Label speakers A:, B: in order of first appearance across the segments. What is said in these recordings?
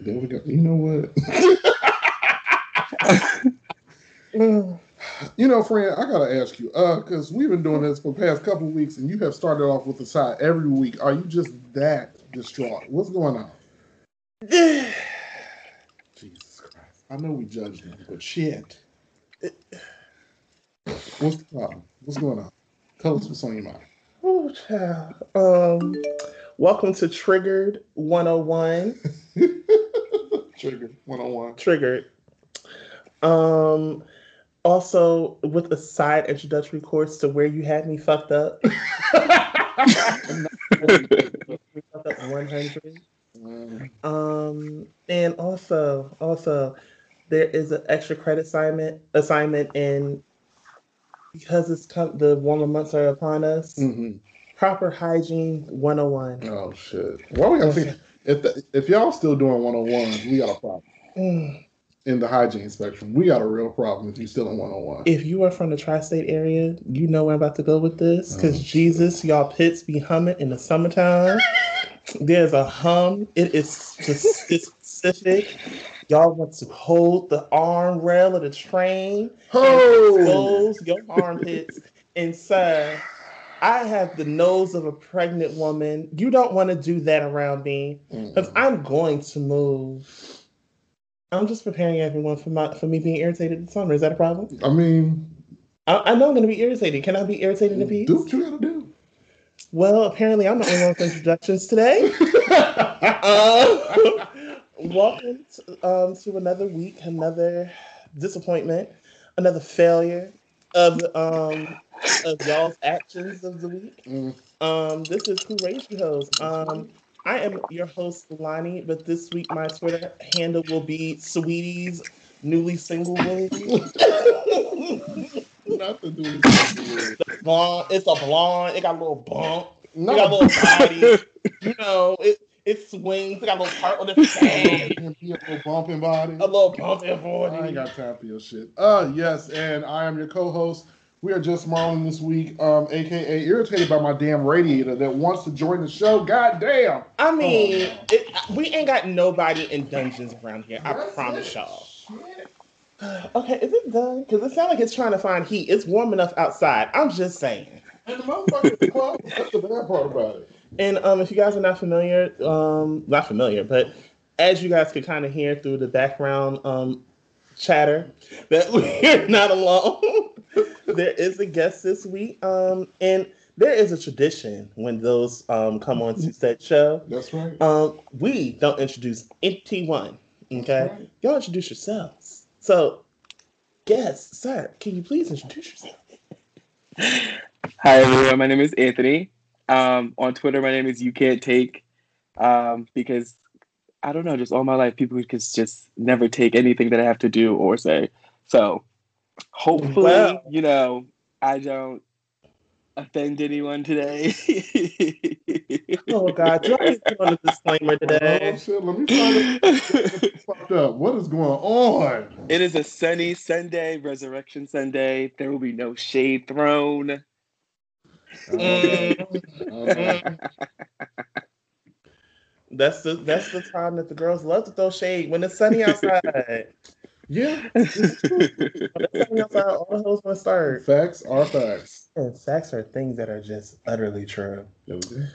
A: there we go. You know what? you know, friend, I gotta ask you, uh, because we've been doing this for the past couple weeks, and you have started off with the side every week. Are you just that distraught? What's going on? Jesus Christ! I know we judged you, but shit. What's the problem? What's going on? Tell us what's on your mind.
B: Oh, child. Um, welcome to Triggered 101.
A: Triggered 101.
B: Triggered. Um, also with a side introductory course to where you had me fucked up. 100. Um, and also, also, there is an extra credit assignment assignment in because it's come, the warmer months are upon us.
A: Mm-hmm.
B: Proper hygiene 101.
A: Oh shit! Why we gotta think if the, if y'all still doing 101, we got a problem.
B: Mm.
A: In the hygiene spectrum, we got a real problem if you still in 101.
B: If you are from the tri-state area, you know where I'm about to go with this. Because
A: Oh.
B: Jesus, y'all pits be humming in the summertime. There's a hum. It is it's specific. Y'all want to hold the arm rail of the train
A: Oh,
B: expose your armpits. And sir, I have the nose of a pregnant woman. You don't want to do that around me because I'm going to move. I'm just preparing everyone for my for me being irritated this summer. Is that a problem?
A: I mean,
B: I, I know I'm going to be irritated. Can I be irritated in peace?
A: do what you gotta do.
B: Well, apparently I'm the only one with introductions today. Uh, welcome to, um, to another week, another disappointment, another failure of um of y'all's actions of the week.
A: Mm.
B: Um, this is Who Raised You Hoes. Um, I am your host, Lonnie, but this week my Twitter handle will be Sweeties Newly Single Lady.
A: Not to do this.
B: blonde. It's a blonde. It got a little bump. It got a little body. you know, it it swings. It got a little part on the face.
A: a little bumping body.
B: A little bump in
A: I ain't got time for your shit. Uh yes, and I am your co-host. We are just Marlon this week, um, aka irritated by my damn radiator that wants to join the show. God damn.
B: I mean, it, we ain't got nobody in dungeons around here. I promise
A: it.
B: y'all.
A: Shit.
B: Okay, is it done? Because it sounds like it's trying to find heat. It's warm enough outside. I'm just saying.
A: And the motherfucker club, that's the bad part about it.
B: And um, if you guys are not familiar, um, not familiar, but as you guys could kind of hear through the background um, chatter, that we're not alone. there is a guest this week, um, and there is a tradition when those um, come on to said show.
A: That's right.
B: Um, we don't introduce anyone. Okay,
A: right.
B: y'all introduce yourselves. So, guest, sir, can you please introduce yourself?
C: Hi everyone, my name is Anthony. Um, on Twitter, my name is You Can't Take um, because I don't know, just all my life, people could just never take anything that I have to do or say. So hopefully,
B: Well-
C: you know, I don't offend anyone today.
B: Oh God, do I need to put on a disclaimer
A: Oh
B: today?
A: shit, let me find it. Up. What is going on?
C: it is a sunny Sunday, Resurrection Sunday. There will be no shade thrown.
B: Mm. That's the that's the time that the girls love to throw shade when it's sunny outside.
A: Yeah.
B: It's sunny outside, all the hoes want to start.
A: Facts are facts.
B: And facts are things that are just utterly true.
A: There.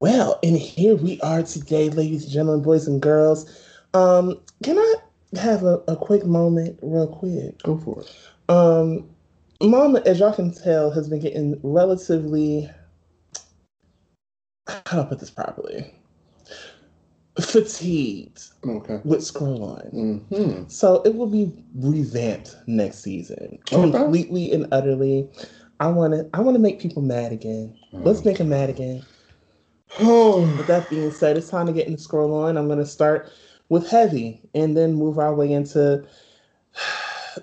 B: Well, and here we are today, ladies and gentlemen, boys and girls. Um, can I have a, a quick moment, real quick?
A: Go for it.
B: Um, Mama, as y'all can tell, has been getting relatively. How do I put this properly? Fatigued
A: Okay.
B: with scrolling.
A: hmm
B: So it will be revamped next season,
A: Okay.
B: completely and utterly. I want to. I want to make people mad again. Let's make them mad again.
A: Oh,
B: With that being said, it's time to get into scroll on. I'm going to start with heavy and then move our way into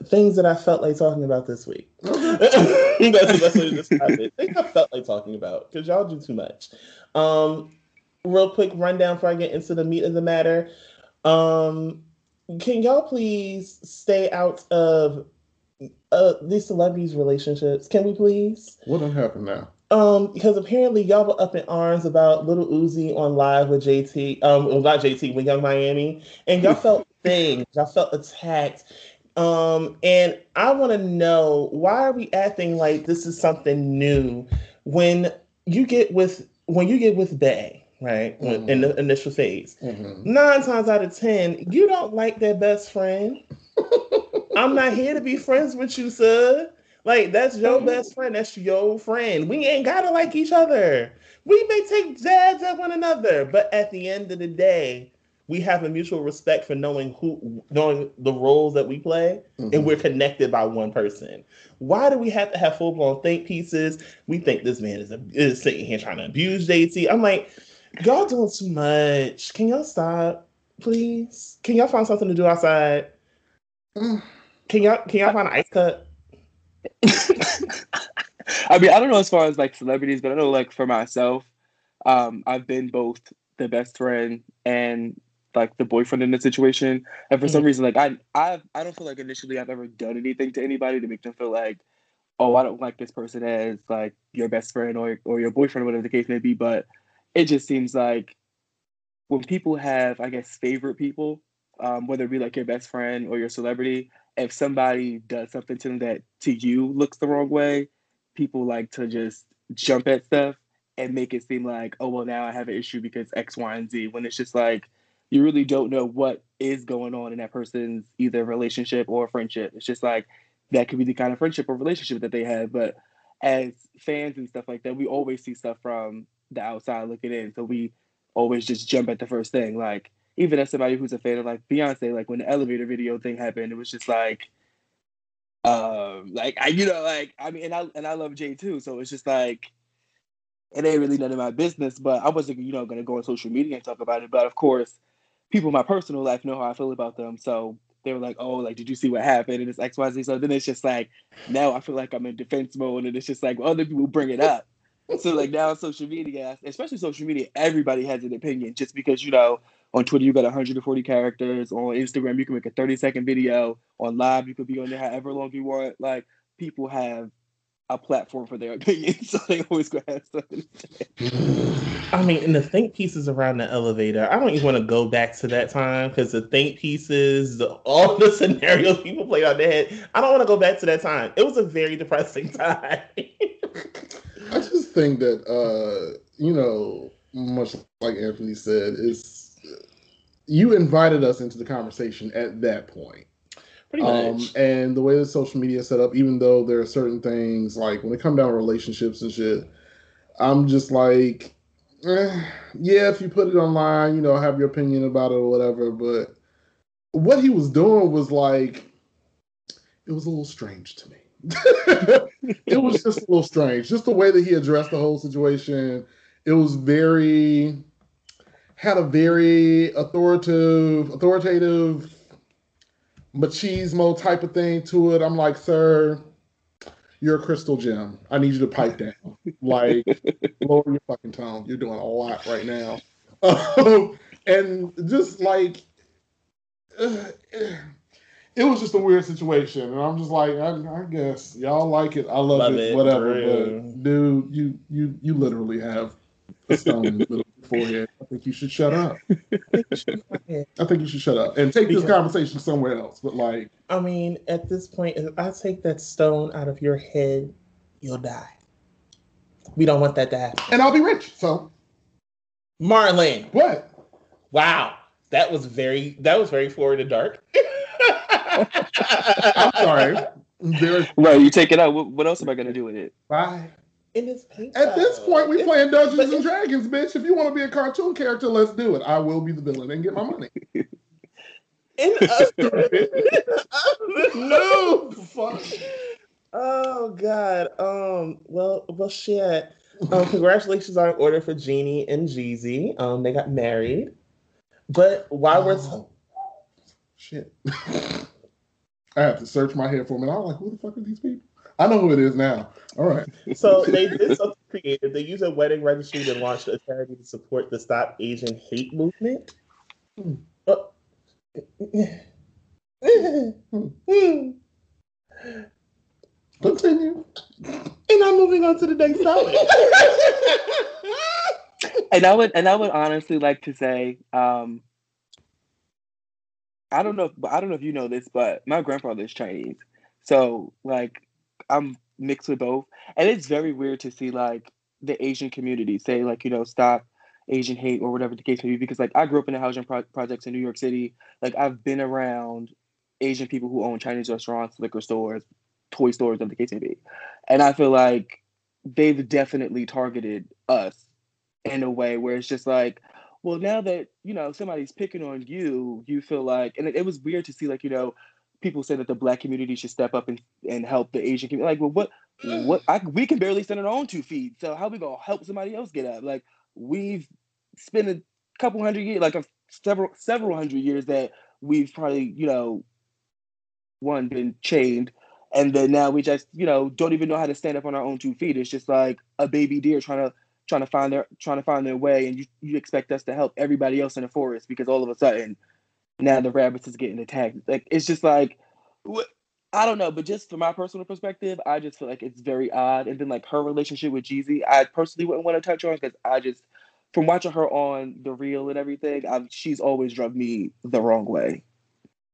B: things that I felt like talking about this week. that's the best way to describe it. Things I felt like talking about because y'all do too much. Um, real quick rundown before I get into the meat of the matter. Um, can y'all please stay out of uh, these celebrities' relationships? Can we please?
A: what done happened now?
B: Um, because apparently y'all were up in arms about Little Uzi on live with JT, um, well, not JT, with Yung Miami, and y'all felt things, y'all felt attacked. Um, and I want to know why are we acting like this is something new when you get with when you get with Bay, right?
A: Mhm.
B: In the initial phase,
A: Mhm.
B: nine times out of ten, you don't like their best friend. I'm not here to be friends with you, sir. Like that's your best friend. That's your friend. We ain't gotta like each other. We may take jabs at one another, but at the end of the day, we have a mutual respect for knowing who, knowing the roles that we play,
A: Mhm.
B: and we're connected by one person. Why do we have to have full blown think pieces? We think this man is, a, is sitting here trying to abuse JT. I'm like, y'all doing too much. Can y'all stop, please? Can y'all find something to do outside?
A: Mm.
B: Can y'all can y'all find an ice cut?
C: I mean, I don't know as far as like celebrities, but I know like for myself, um, I've been both the best friend and like the boyfriend in the situation. And for some
B: Mhm.
C: reason, like I, I, I don't feel like initially I've ever done anything to anybody to make them feel like, oh, I don't like this person as like your best friend or or your boyfriend, or whatever the case may be. But it just seems like when people have, I guess, favorite people, um, whether it be like your best friend or your celebrity, if somebody does something to them that to you looks the wrong way, people like to just jump at stuff and make it seem like, oh well, now I have an issue because X, Y, and Z. When it's just like you really don't know what is going on in that person's either relationship or friendship. It's just like that could be the kind of friendship or relationship that they have. But as fans and stuff like that, we always see stuff from the outside looking in. So we always just jump at the first thing. Like even as somebody who's a fan of like Beyonce, like when the elevator video thing happened, it was just like um like I you know like I mean and I and I love Jay too, so it's just like it ain't really none of my business, but I wasn't you know gonna go on social media and talk about it. But of course, people in my personal life know how I feel about them, so they were like, "Oh, like did you see what happened?" And it's X Y Z. So then it's just like now I feel like I'm in defense mode, and it's just like well, other people bring it up. So like now on social media, especially social media, everybody has an opinion. Just because you know on Twitter you got 140 characters, on Instagram you can make a 30 second video, on live you could be on there however long you want. Like people have a platform for their opinion, so they always gonna have something. to.
B: I mean, and the think pieces around the elevator. I don't even want to go back to that time because the think pieces, the, all the scenarios people played on their head. I don't want to go back to that time. It was a very depressing time.
A: I just think that uh, you know, much like Anthony said, is you invited us into the conversation at that point.
B: Pretty
A: Um, and the way that social media is set up, even though there are certain things like when it come down to relationships and shit, I'm just like, eh, yeah, if you put it online, you know, have your opinion about it or whatever. But what he was doing was like, it was a little strange to me. it was just a little strange, just the way that he addressed the whole situation. It was very had a very authoritative, authoritative machismo type of thing to it. I'm like, sir, you're a crystal gem. I need you to pipe down. Like, lower your fucking tone. You're doing a lot right now. Um, and just like, uh, it was just a weird situation. And I'm just like, I, I guess y'all like it. I love,
B: Love
A: it,
B: it,
A: whatever. But dude, you you you literally have a stone in the middle forehead. I think you should shut up. I think you should shut up and take this conversation somewhere else. But like,
B: I mean, at this point, if I take that stone out of your head, you'll die. We don't want that to happen.
A: and I'll be rich. So
B: Marlon,
A: what?
B: wow, that was very that was very forward and dark.
A: I'm sorry. There's
C: Right, you take it out. What, what else am I gonna do with it?
A: bye.
B: In this paint
A: At this point, we
B: It's-
A: playing Dungeons and Dragons, bitch. If you want to be a cartoon character, let's do it. I will be the villain and get my money.
B: in other,
A: no, fuck.
B: Oh God. Um. Well. Well. Shit. Um. Congratulations are in order for Jeannie and Jeezy. Um. They got married. But while we're
A: Oh, shit. I have to search my head for a minute. I'm like, who the fuck are these people? I know who it is now. All right.
B: so they did something creative. They used a wedding registry to launch a charity to support the Stop Asian Hate movement.
A: Continue.
B: And I'm moving on to the next topic.
C: and I would and I would honestly like to say, um, I don't know, I don't know if you know this, but my grandfather is Chinese, so like I'm mixed with both, and it's very weird to see like the Asian community say like you know stop Asian hate or whatever the case may be because like I grew up in the housing pro- projects in New York City, like I've been around Asian people who own Chinese restaurants, liquor stores, toy stores, of the case may be, and I feel like they've definitely targeted us in a way where it's just like well now that you know somebody's picking on you you feel like and it, it, was weird to see like you know people say that the black community should step up and, and help the asian community like well what what I, we can barely stand on our own two feet so how we gonna help somebody else get up? Like we've spent a couple hundred years like a several several hundred years that we've probably you know one been chained and then now we just you know don't even know how to stand up on our own two feet. It's just like a baby deer trying to trying to find their trying to find their way, and you, you expect us to help everybody else in the forest because all of a sudden now the rabbits is getting attacked. Like it's just like I don't know, but just from my personal perspective, I just feel like it's very odd. And then like her relationship with Jeezy, I personally wouldn't want to touch on because I just from watching her on the real and everything, I've, she's always drugged me the wrong way.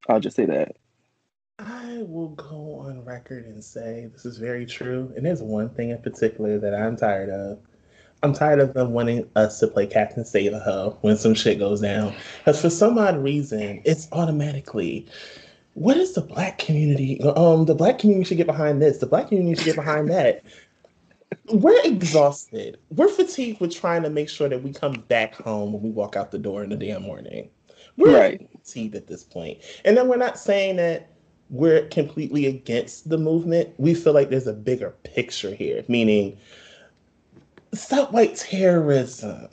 C: I'll just say that.
B: I will go on record and say this is very true. And there's one thing in particular that I'm tired of. I'm tired of them wanting us to play Captain Save a Ho when some shit goes down. Because for some odd reason, it's automatically what is the black community? Um, the black community should get behind this. The black community should get behind that. We're exhausted. We're fatigued with trying to make sure that we come back home when we walk out the door in the damn morning. We're right. fatigued at this point. And then we're not saying that we're completely against the movement. We feel like there's a bigger picture here, meaning stop white terrorism.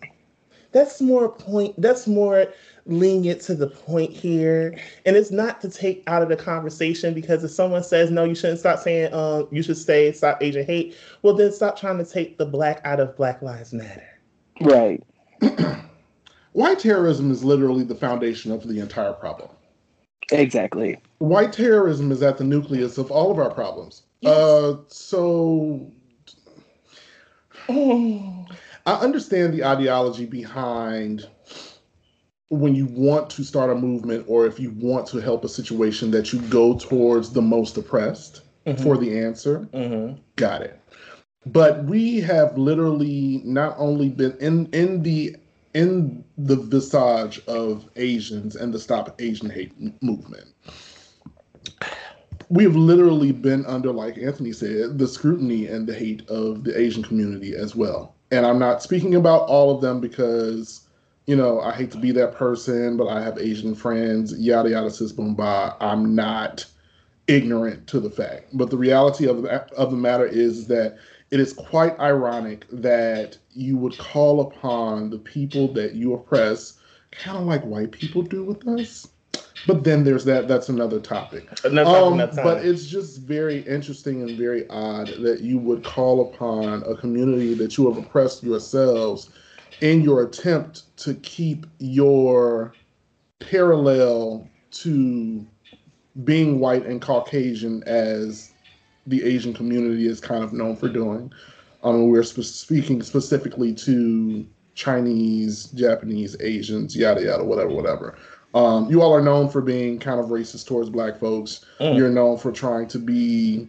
B: That's more point. That's more lenient to the point here, and it's not to take out of the conversation because if someone says no, you shouldn't stop saying um, you should say stop Asian hate. Well, then stop trying to take the black out of Black Lives Matter.
C: Right.
A: white terrorism is literally the foundation of the entire problem.
C: Exactly.
A: White terrorism is at the nucleus of all of our problems. Yes. Uh, so I understand the ideology behind when you want to start a movement or if you want to help a situation that you go towards the most oppressed mm-hmm. for the answer. Mm-hmm. Got it. But we have literally not only been in in the in the visage of Asians and the Stop Asian Hate movement we've literally been under, like Anthony said, the scrutiny and the hate of the Asian community as well. And I'm not speaking about all of them because, you know, I hate to be that person, but I have Asian friends, yada yada sis boom ba. I'm not ignorant to the fact. But the reality of the, of the matter is that it is quite ironic that you would call upon the people that you oppress, kind of like white people do with us but then there's that. That's another topic. Another um, but it's just very interesting and very odd that you would call upon a community that you have oppressed yourselves in your attempt to keep your parallel to being white and Caucasian as the Asian community is kind of known for doing. Um, we're sp- speaking specifically to Chinese, Japanese, Asians, yada yada, whatever, whatever. Um, you all are known for being kind of racist towards black folks. Mm. You're known for trying to be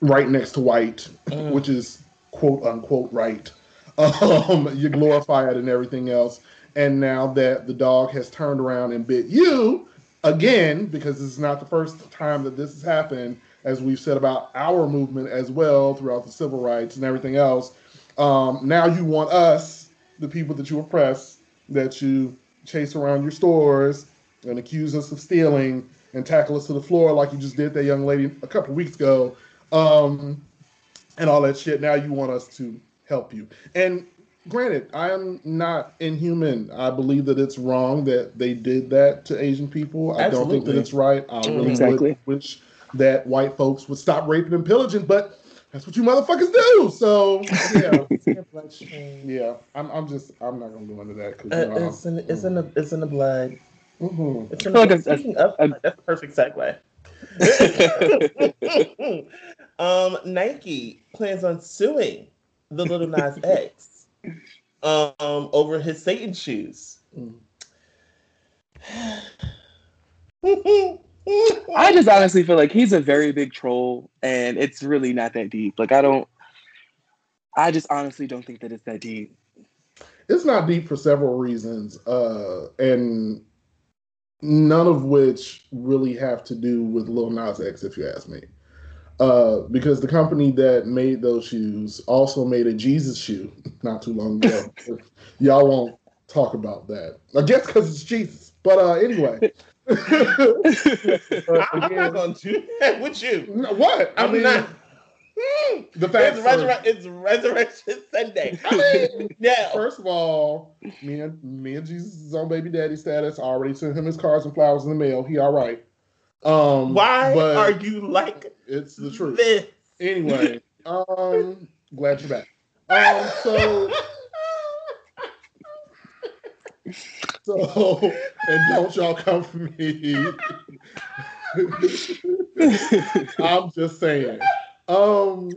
A: right next to white, mm. which is quote unquote right. Um, you glorify it and everything else. And now that the dog has turned around and bit you again, because this is not the first time that this has happened, as we've said about our movement as well throughout the civil rights and everything else. Um, now you want us, the people that you oppress, that you chase around your stores and accuse us of stealing and tackle us to the floor like you just did that young lady a couple weeks ago, um, and all that shit. Now you want us to help you. And granted, I am not inhuman. I believe that it's wrong that they did that to Asian people. Absolutely. I don't think that it's right. I really exactly. wish that white folks would stop raping and pillaging, but that's what you motherfuckers do. So yeah, yeah. I'm, I'm just, I'm not gonna go into that because uh,
B: uh, it's in, it's in the, it's in the blood. Mm-hmm. It's in the, like speaking of, that's a perfect segue. Um, Nike plans on suing the Lil Nas X um, over his Satan shoes. Mm.
C: I just honestly feel like he's a very big troll, and it's really not that deep. Like I don't, I just honestly don't think that it's that deep.
A: It's not deep for several reasons, uh, and none of which really have to do with Lil Nas X, if you ask me. Uh, because the company that made those shoes also made a Jesus shoe not too long ago. Y'all won't talk about that. I guess because it's Jesus. But uh, anyway.
B: I'm not going to do that with you.
A: what?
B: I'm I mean, not.
A: The fact
B: it's, resur- it's Resurrection Sunday. I mean, yeah.
A: First of all, me and me and Jesus is on baby daddy status. I already sent him his cards and flowers in the mail. He all right. Um,
B: Why are you like
A: it's the truth?
B: This?
A: Anyway, um, glad you're back. Um, so so and don't y'all come for me. I'm just saying. Um,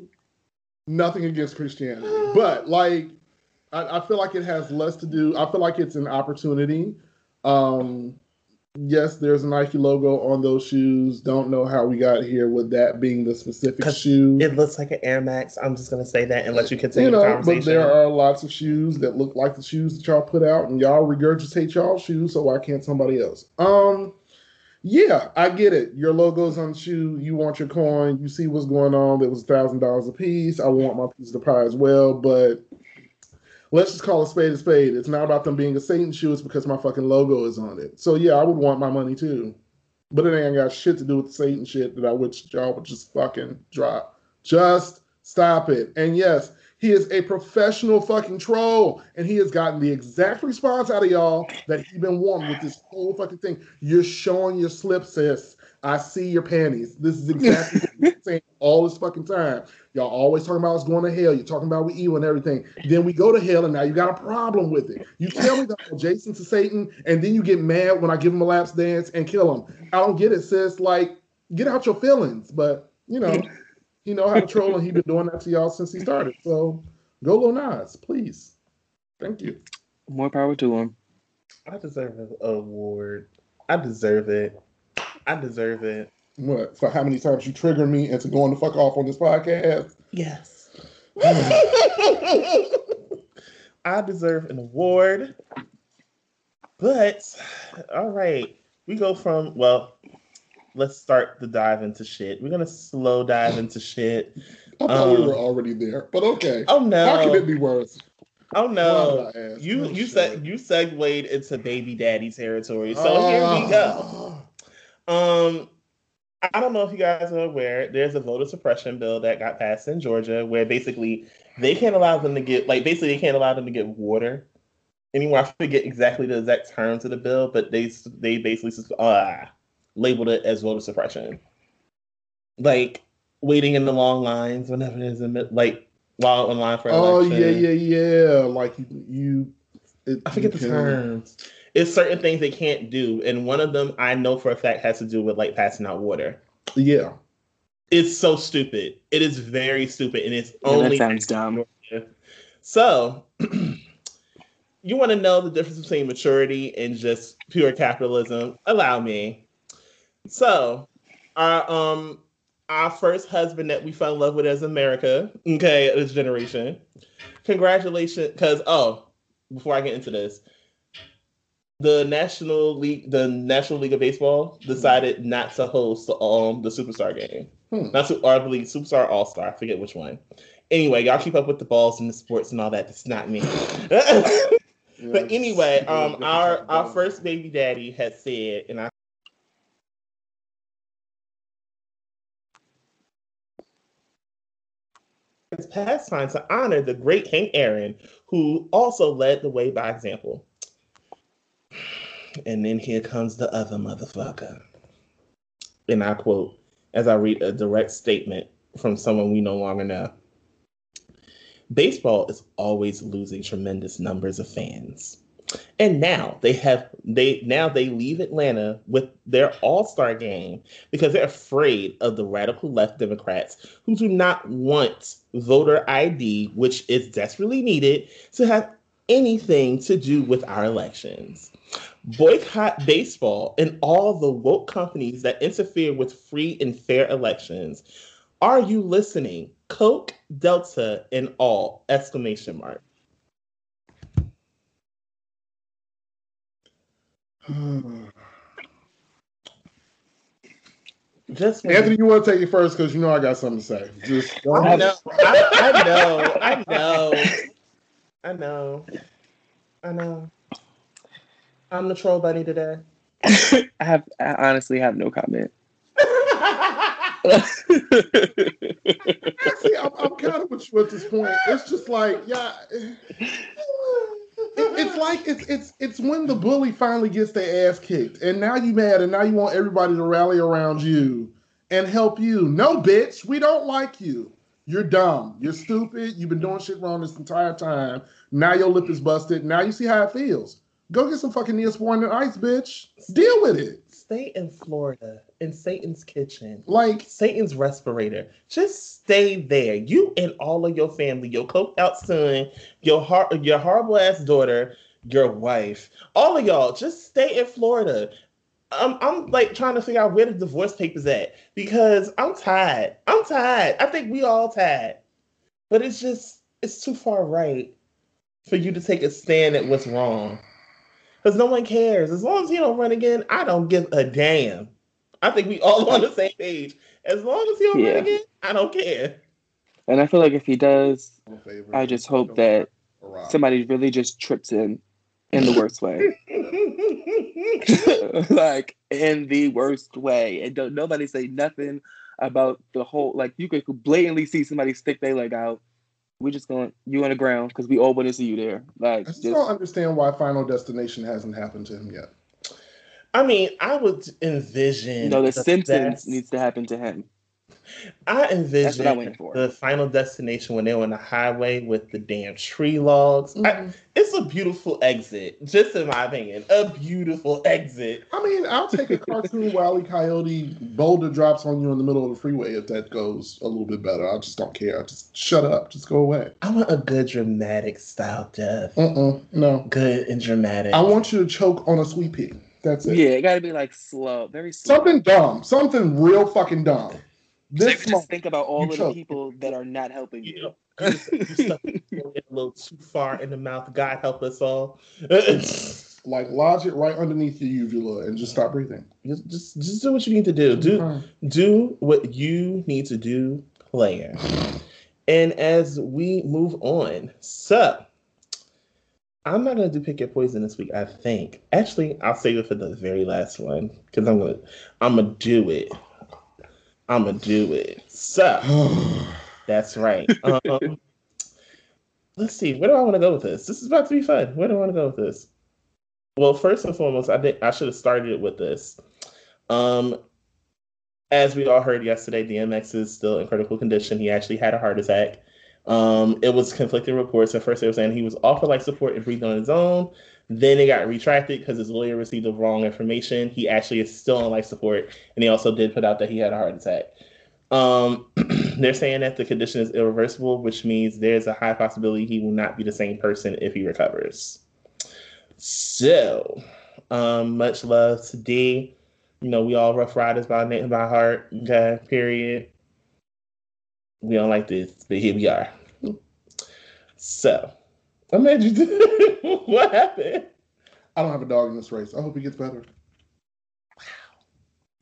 A: nothing against Christianity, but like, I, I, feel like it has less to do. I feel like it's an opportunity. Um, yes, there's a Nike logo on those shoes. Don't know how we got here with that being the specific shoe.
B: It looks like an Air Max. I'm just gonna say that and let you continue you know, the conversation.
A: But there are lots of shoes that look like the shoes that y'all put out, and y'all regurgitate y'all shoes. So why can't somebody else? Um, yeah, I get it. Your logo's on the shoe. You want your coin. You see what's going on. That was a thousand dollars a piece. I want my piece of the pie as well. But let's just call a spade a spade. It's not about them being a Satan shoe. It's because my fucking logo is on it. So yeah, I would want my money too. But it ain't got shit to do with Satan shit that I wish y'all would just fucking drop. Just stop it. And yes, he is a professional fucking troll, and he has gotten the exact response out of y'all that he been wanting with this whole fucking thing. You're showing your slip, sis. I see your panties. This is exactly what you're saying all this fucking time. Y'all always talking about us going to hell. You're talking about we evil and everything. Then we go to hell, and now you got a problem with it. You tell me that I'm Jason to Satan, and then you get mad when I give him a lap dance and kill him. I don't get it, sis. Like, get out your feelings. But you know, he know how to troll, and he been doing that to y'all since he started. So go Lil Nas, please. Thank you.
C: More power to him.
B: I deserve an award. I deserve it. I deserve it.
A: What? For how many times you trigger me into going the fuck off on this podcast?
B: Yes. I deserve an award. But all right, we go from well, let's start the dive into shit. We're gonna slow dive into shit.
A: I thought um, we were already there, but okay.
B: Oh no!
A: How can it be worse?
B: Oh no! You oh, you said you segued into baby daddy territory, so uh, here we go. Um, I don't know if you guys are aware. There's a voter suppression bill that got passed in Georgia, where basically they can't allow them to get like basically they can't allow them to get water anymore. I forget exactly the exact terms of the bill, but they they basically uh, labeled it as voter suppression. Like waiting in the long lines whenever there's a like while in line for
A: oh yeah yeah yeah like you, you
B: it, I forget the terms. It's certain things they can't do, and one of them I know for a fact has to do with like passing out water.
A: Yeah,
B: it's so stupid. It is very stupid, and it's yeah, only
C: that sounds dumb.
B: So. you want to know the difference between maturity and just pure capitalism? Allow me. So, our um our first husband that we fell in love with as America, okay, this generation. Congratulations, because oh, before I get into this, the National League, the National League of Baseball decided not to host um the Superstar game. Hmm. Not to, or I believe Superstar All Star. I forget which one. Anyway, y'all keep up with the balls and the sports and all that. It's not me. but anyway, um, our our first baby daddy had said, and I It's past time to honor the great Hank Aaron, who also led the way by example. And then here comes the other motherfucker. And I quote, as I read a direct statement from someone we no longer know. Baseball is always losing tremendous numbers of fans. And now they have they now they leave Atlanta with their all-star game because they're afraid of the radical left Democrats who do not want voter ID, which is desperately needed to have anything to do with our elections. Boycott baseball and all the woke companies that interfere with free and fair elections. Are you listening? Coke, Delta, and all! Exclamation mark.
A: Just Anthony, you want to take it first because you know I got something to say. Just
B: I know, I, I know, I know, I know, I know. I'm the troll bunny today.
C: I have, I honestly have no comment.
A: See, I'm, I'm kind of with you at this point. It's just like, yeah, it, it's like it's it's it's when the bully finally gets their ass kicked, and now you mad, and now you want everybody to rally around you and help you. No, bitch, we don't like you. You're dumb. You're stupid. You've been doing shit wrong this entire time. Now your lip is busted. Now you see how it feels. Go get some fucking Neosporin and ice, bitch. Deal with it.
B: Stay in Florida in Satan's kitchen,
A: like
B: Satan's respirator. Just stay there. You and all of your family, your coked out son, your har- your horrible ass daughter, your wife, all of y'all, just stay in Florida. I'm, I'm like trying to figure out where the divorce papers at because I'm tired. I'm tired. I think we all tired, but it's just it's too far right for you to take a stand at what's wrong because no one cares. As long as he don't run again, I don't give a damn. I think we all on the same page. As long as he don't yeah. run again, I don't care.
C: And I feel like if he does, I just hope that somebody really just trips him in the worst way. like in the worst way. And don't nobody say nothing about the whole like you could blatantly see somebody stick their leg out we're just going you on the ground because we all want to see you there. Like,
A: I just, just don't understand why Final Destination hasn't happened to him yet.
B: I mean, I would envision.
C: No, the, the sentence best. needs to happen to him.
B: I envision the final destination when they're on the highway with the damn tree logs. Mm-hmm. I, it's a beautiful exit, just in my opinion, a beautiful exit.
A: I mean, I'll take a cartoon Wally Coyote boulder drops on you in the middle of the freeway if that goes a little bit better. I just don't care. Just shut up. Just go away.
B: I want a good dramatic style death.
A: Uh-uh, no.
B: Good and dramatic.
A: I want you to choke on a sweet pea. That's it.
C: Yeah, it got to be like slow, very slow.
A: Something dumb. Something real fucking dumb.
C: This so just think about all of the people that are not helping you. you, you
B: a little too far in the mouth. God help us all.
A: like lodge it right underneath your uvula and just stop breathing.
B: Just, just, just do what you need to do. Do, mm-hmm. do what you need to do, player. And as we move on, so I'm not gonna do pick your poison this week. I think actually I'll save it for the very last one because I'm gonna I'm gonna do it I'm gonna do it. So that's right. Um, let's see. Where do I want to go with this? This is about to be fun. Where do I want to go with this? Well, first and foremost, I think I should have started it with this. Um, as we all heard yesterday, DMX is still in critical condition. He actually had a heart attack. Um, it was conflicting reports. At first, they were saying he was offered life support and breathed on his own. Then it got retracted because his lawyer received the wrong information. He actually is still on life support, and he also did put out that he had a heart attack. Um, they're saying that the condition is irreversible, which means there's a high possibility he will not be the same person if he recovers. So, um, much love to D. You know, we all Ruff Ryders by name by heart. Okay, period. We don't like this, but here we are. So, Imagine what happened.
A: I don't have a dog in this race. I hope he gets better.
B: Wow.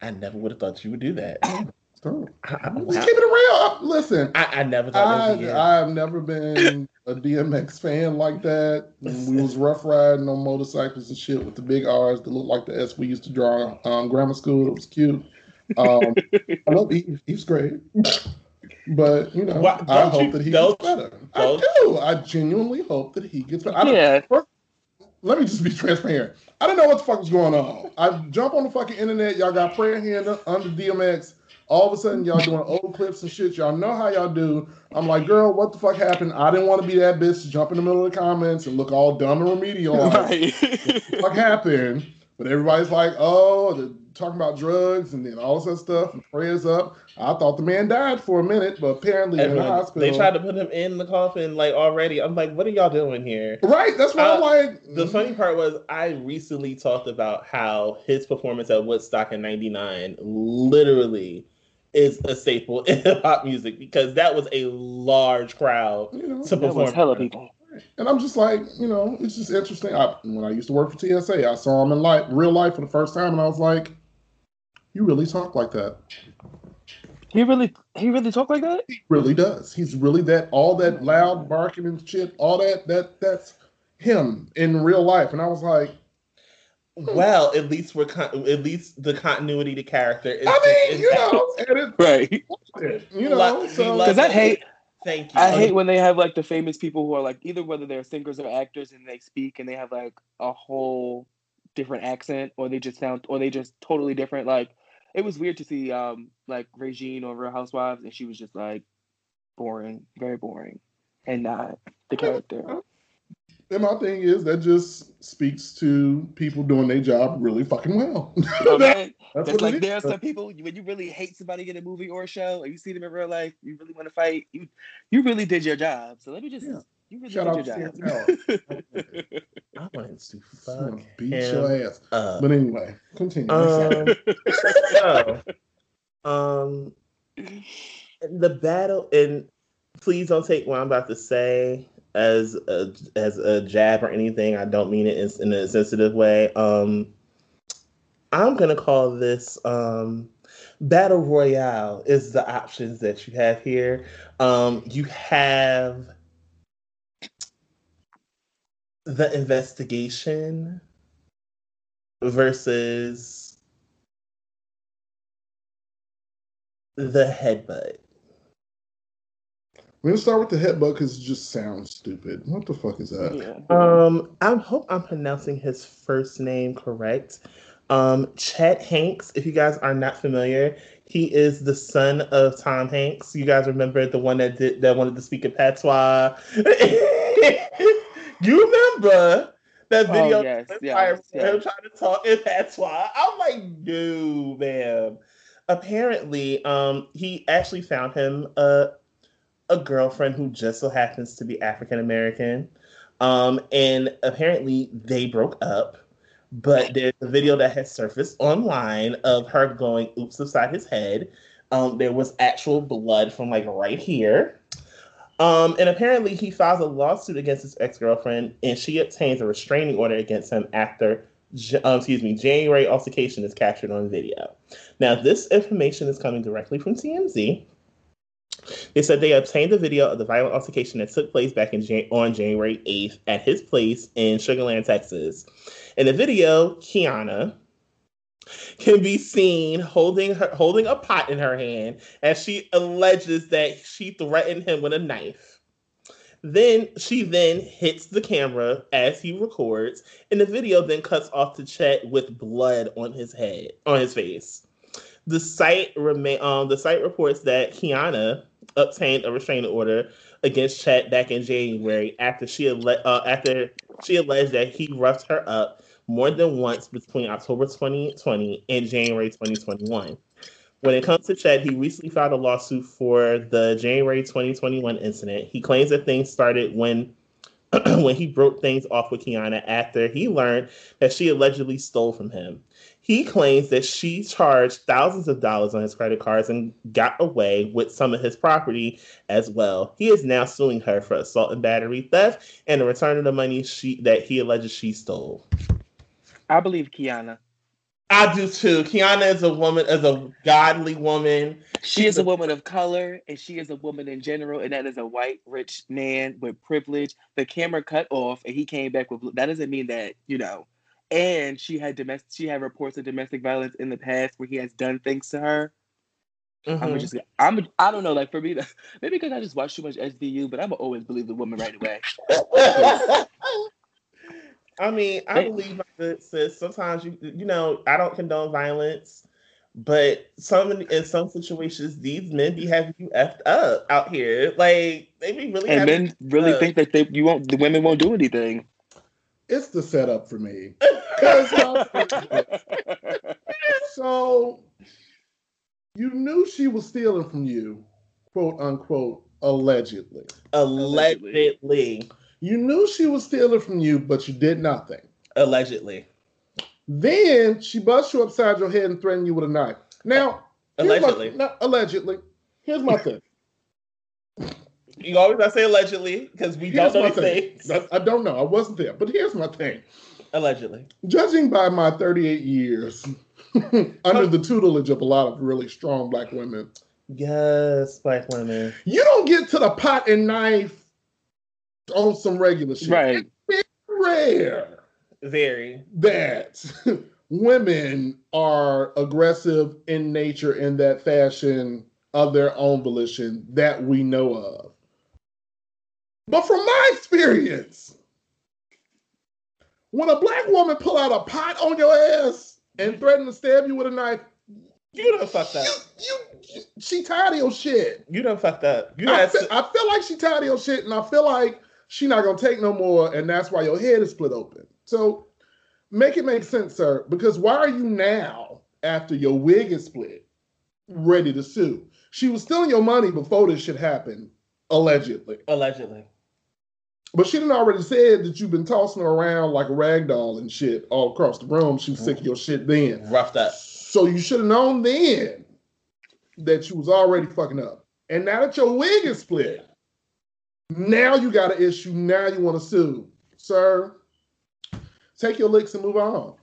B: I never would have thought you would do that.
A: Don't. I, I, Just keep it real. Listen,
B: I, I never thought
A: I, I've never been a DMX fan like that. we was rough riding on motorcycles and shit with the big R's that looked like the S we used to draw um, grammar school. It was cute. Um, I love Eve. Eve's great. But you know, well, I hope you, that he gets better. I do. I genuinely hope that he gets better.
C: yeah.
A: First, let me just be transparent. I don't know what the fuck was going on. I jump on the fucking internet. Y'all got prayer hand under DMX All of a sudden, y'all doing old clips and shit. Y'all know how y'all do. I'm like, girl, what the fuck happened? I didn't want to be that bitch to jump in the middle of the comments and look all dumb and remedial. Like,
C: Right.
A: what the fuck happened? But everybody's like, oh, they're talking about drugs and then all this other stuff and prayers up. I thought the man died for a minute, but apparently in the hospital.
B: they tried to put him in the coffin like already. I'm like, what are y'all doing here?
A: Right, that's why I'm
B: Uh,
A: like.
B: The funny part was I recently talked about how his performance at Woodstock in '99 literally is a staple in hip hop music because that was a large crowd
A: you know,
B: to
C: That was hella people.
A: And I'm just like, you know, it's just interesting. I, when I used to work for TSA, I saw him in life, real life for the first time, and I was like, "You really talk like that?
C: He really, he really talk like that.
A: He really does. He's really that. All that loud barking and shit, all that. That that's him in real life." And I was like,
B: Well, at least we're con- at least the continuity to character. Is
A: "I mean,
B: is-
A: you know, and it,
C: Right.
A: you know,
B: Lo-
A: so
B: love
C: Because I hate,
B: Thank you.
C: I hate when they have like the famous people who are like either whether they're singers or actors and they speak and they have like a whole different accent or they just sound or they just totally different. Like it was weird to see um like Regine on Real Housewives and she was just like boring, very boring, and not the character.
A: And my thing is that just speaks to people doing their job really fucking well.
C: Oh, man,
A: That's
C: It's like
A: it
C: there are some people when you really hate somebody in a movie or a show, or you see them in real life, you really want to fight. You you really did your job. So let me just
A: Yeah.
C: you really
A: Shout
C: did
A: out
C: your
A: to
C: job.
B: I wanted to
A: I'm
B: fuck
A: gonna beat
B: him
A: your ass.
B: up.
A: But anyway, continue.
B: Um, so, um, the battle, and please don't take what I'm about to say as a, as a jab or anything. I don't mean it in, in a sensitive way. Um, I'm gonna call this um, battle royale. Is the options that you have here? Um, you have the investigation versus the headbutt.
A: We're gonna start with the headbutt because it just sounds stupid. What the fuck is that?
C: yeah.
B: Um, I hope I'm pronouncing his first name correct. Um, Chet Hanks, if you guys are not familiar, he is the son of Tom Hanks. You guys remember the one that did that wanted to speak in patois. you remember that
C: Oh,
B: video?
C: yes,
B: of
C: yes,
B: him trying to talk in patois. I'm like, dude, man. Apparently, um, he actually found him a a girlfriend who just so happens to be African American. Um, and apparently they broke up. But there's a video that has surfaced online of her going oops upside his head. Um, there was actual blood from like right here. Um, and apparently he files a lawsuit against his ex-girlfriend and she obtains a restraining order against him after um, excuse me, January altercation is captured on video. Now, this information is coming directly from TMZ. They said they obtained a video of the violent altercation that took place back in Jan- on January 8th at his place in Sugarland, Texas. In the video, Kiana can be seen holding her holding a pot in her hand as she alleges that she threatened him with a knife. Then she then hits the camera as he records, and the video then cuts off to Chet with blood on his head, on his face. The site remain um the site reports that Kiana obtained a restraining order against Chet back in January after she uh, after she alleged that he roughed her up more than once between October 2020 and January 2021. When it comes to Chet, he recently filed a lawsuit for the January 2021 incident. He claims that things started when when he broke things off with Kiana after he learned that she allegedly stole from him. He claims that she charged thousands of dollars on his credit cards and got away with some of his property as well. He is now suing her for assault and battery theft and the return of the money she that he alleges she stole.
C: I believe Kiana.
B: I do too. Kiana is a woman, is a godly woman.
C: She is a woman of color, and she is a woman in general, and that is a white, rich man with privilege. The camera cut off, and he came back with. That doesn't mean that you know. And she had domestic. She had reports of domestic violence in the past where he has done things to her. I'm
B: Mhm.
C: just. I'm. I don't know. Like for me, maybe because I just watch too much SVU, but I'm always believe the woman right away.
B: I mean, I believe my good sis. Sometimes you you know, I don't condone violence, But some in some situations, these men be having you effed up out here. Like they be really
C: and men really up. think that they you won't the women won't do anything.
A: It's the setup for me. so you knew she was stealing from you, quote unquote, allegedly.
B: Allegedly.
A: You knew she was stealing from you, but you did nothing.
B: Allegedly.
A: Then she busts you upside your head and threatened you with a knife. Now,
B: allegedly.
A: My, allegedly. Here's my thing.
B: You always gotta say allegedly because we here's don't know things.
A: I, I don't know. I wasn't there. But here's my thing.
B: Allegedly.
A: Judging by my 38 years under the tutelage of a lot of really strong black women.
B: Yes, black women.
A: You don't get to the pot and knife on some regular shit.
C: Right.
A: It's rare.
B: Very.
A: That women are aggressive in nature in that fashion of their own volition that we know of. But from my experience, when a black woman pull out a pot on your ass and threaten to stab you with a knife,
B: you done fucked up.
A: You, you, she tired of your shit.
B: You done fucked up. You
A: I, feel, I feel like she tired of your shit, and I feel like she not gonna take no more, and that's why your head is split open. So make it make sense, sir. Because why are you now, after your wig is split, ready to sue? She was stealing your money before this shit happened, allegedly.
B: Allegedly.
A: But she didn't already said that you've been tossing her around like a rag doll and shit all across the room. She was sick of your shit then.
B: Roughed up.
A: So you should have known then that you was already fucking up. And now that your wig is split, now you got an issue. Now you want to sue. Sir, take your licks and move on.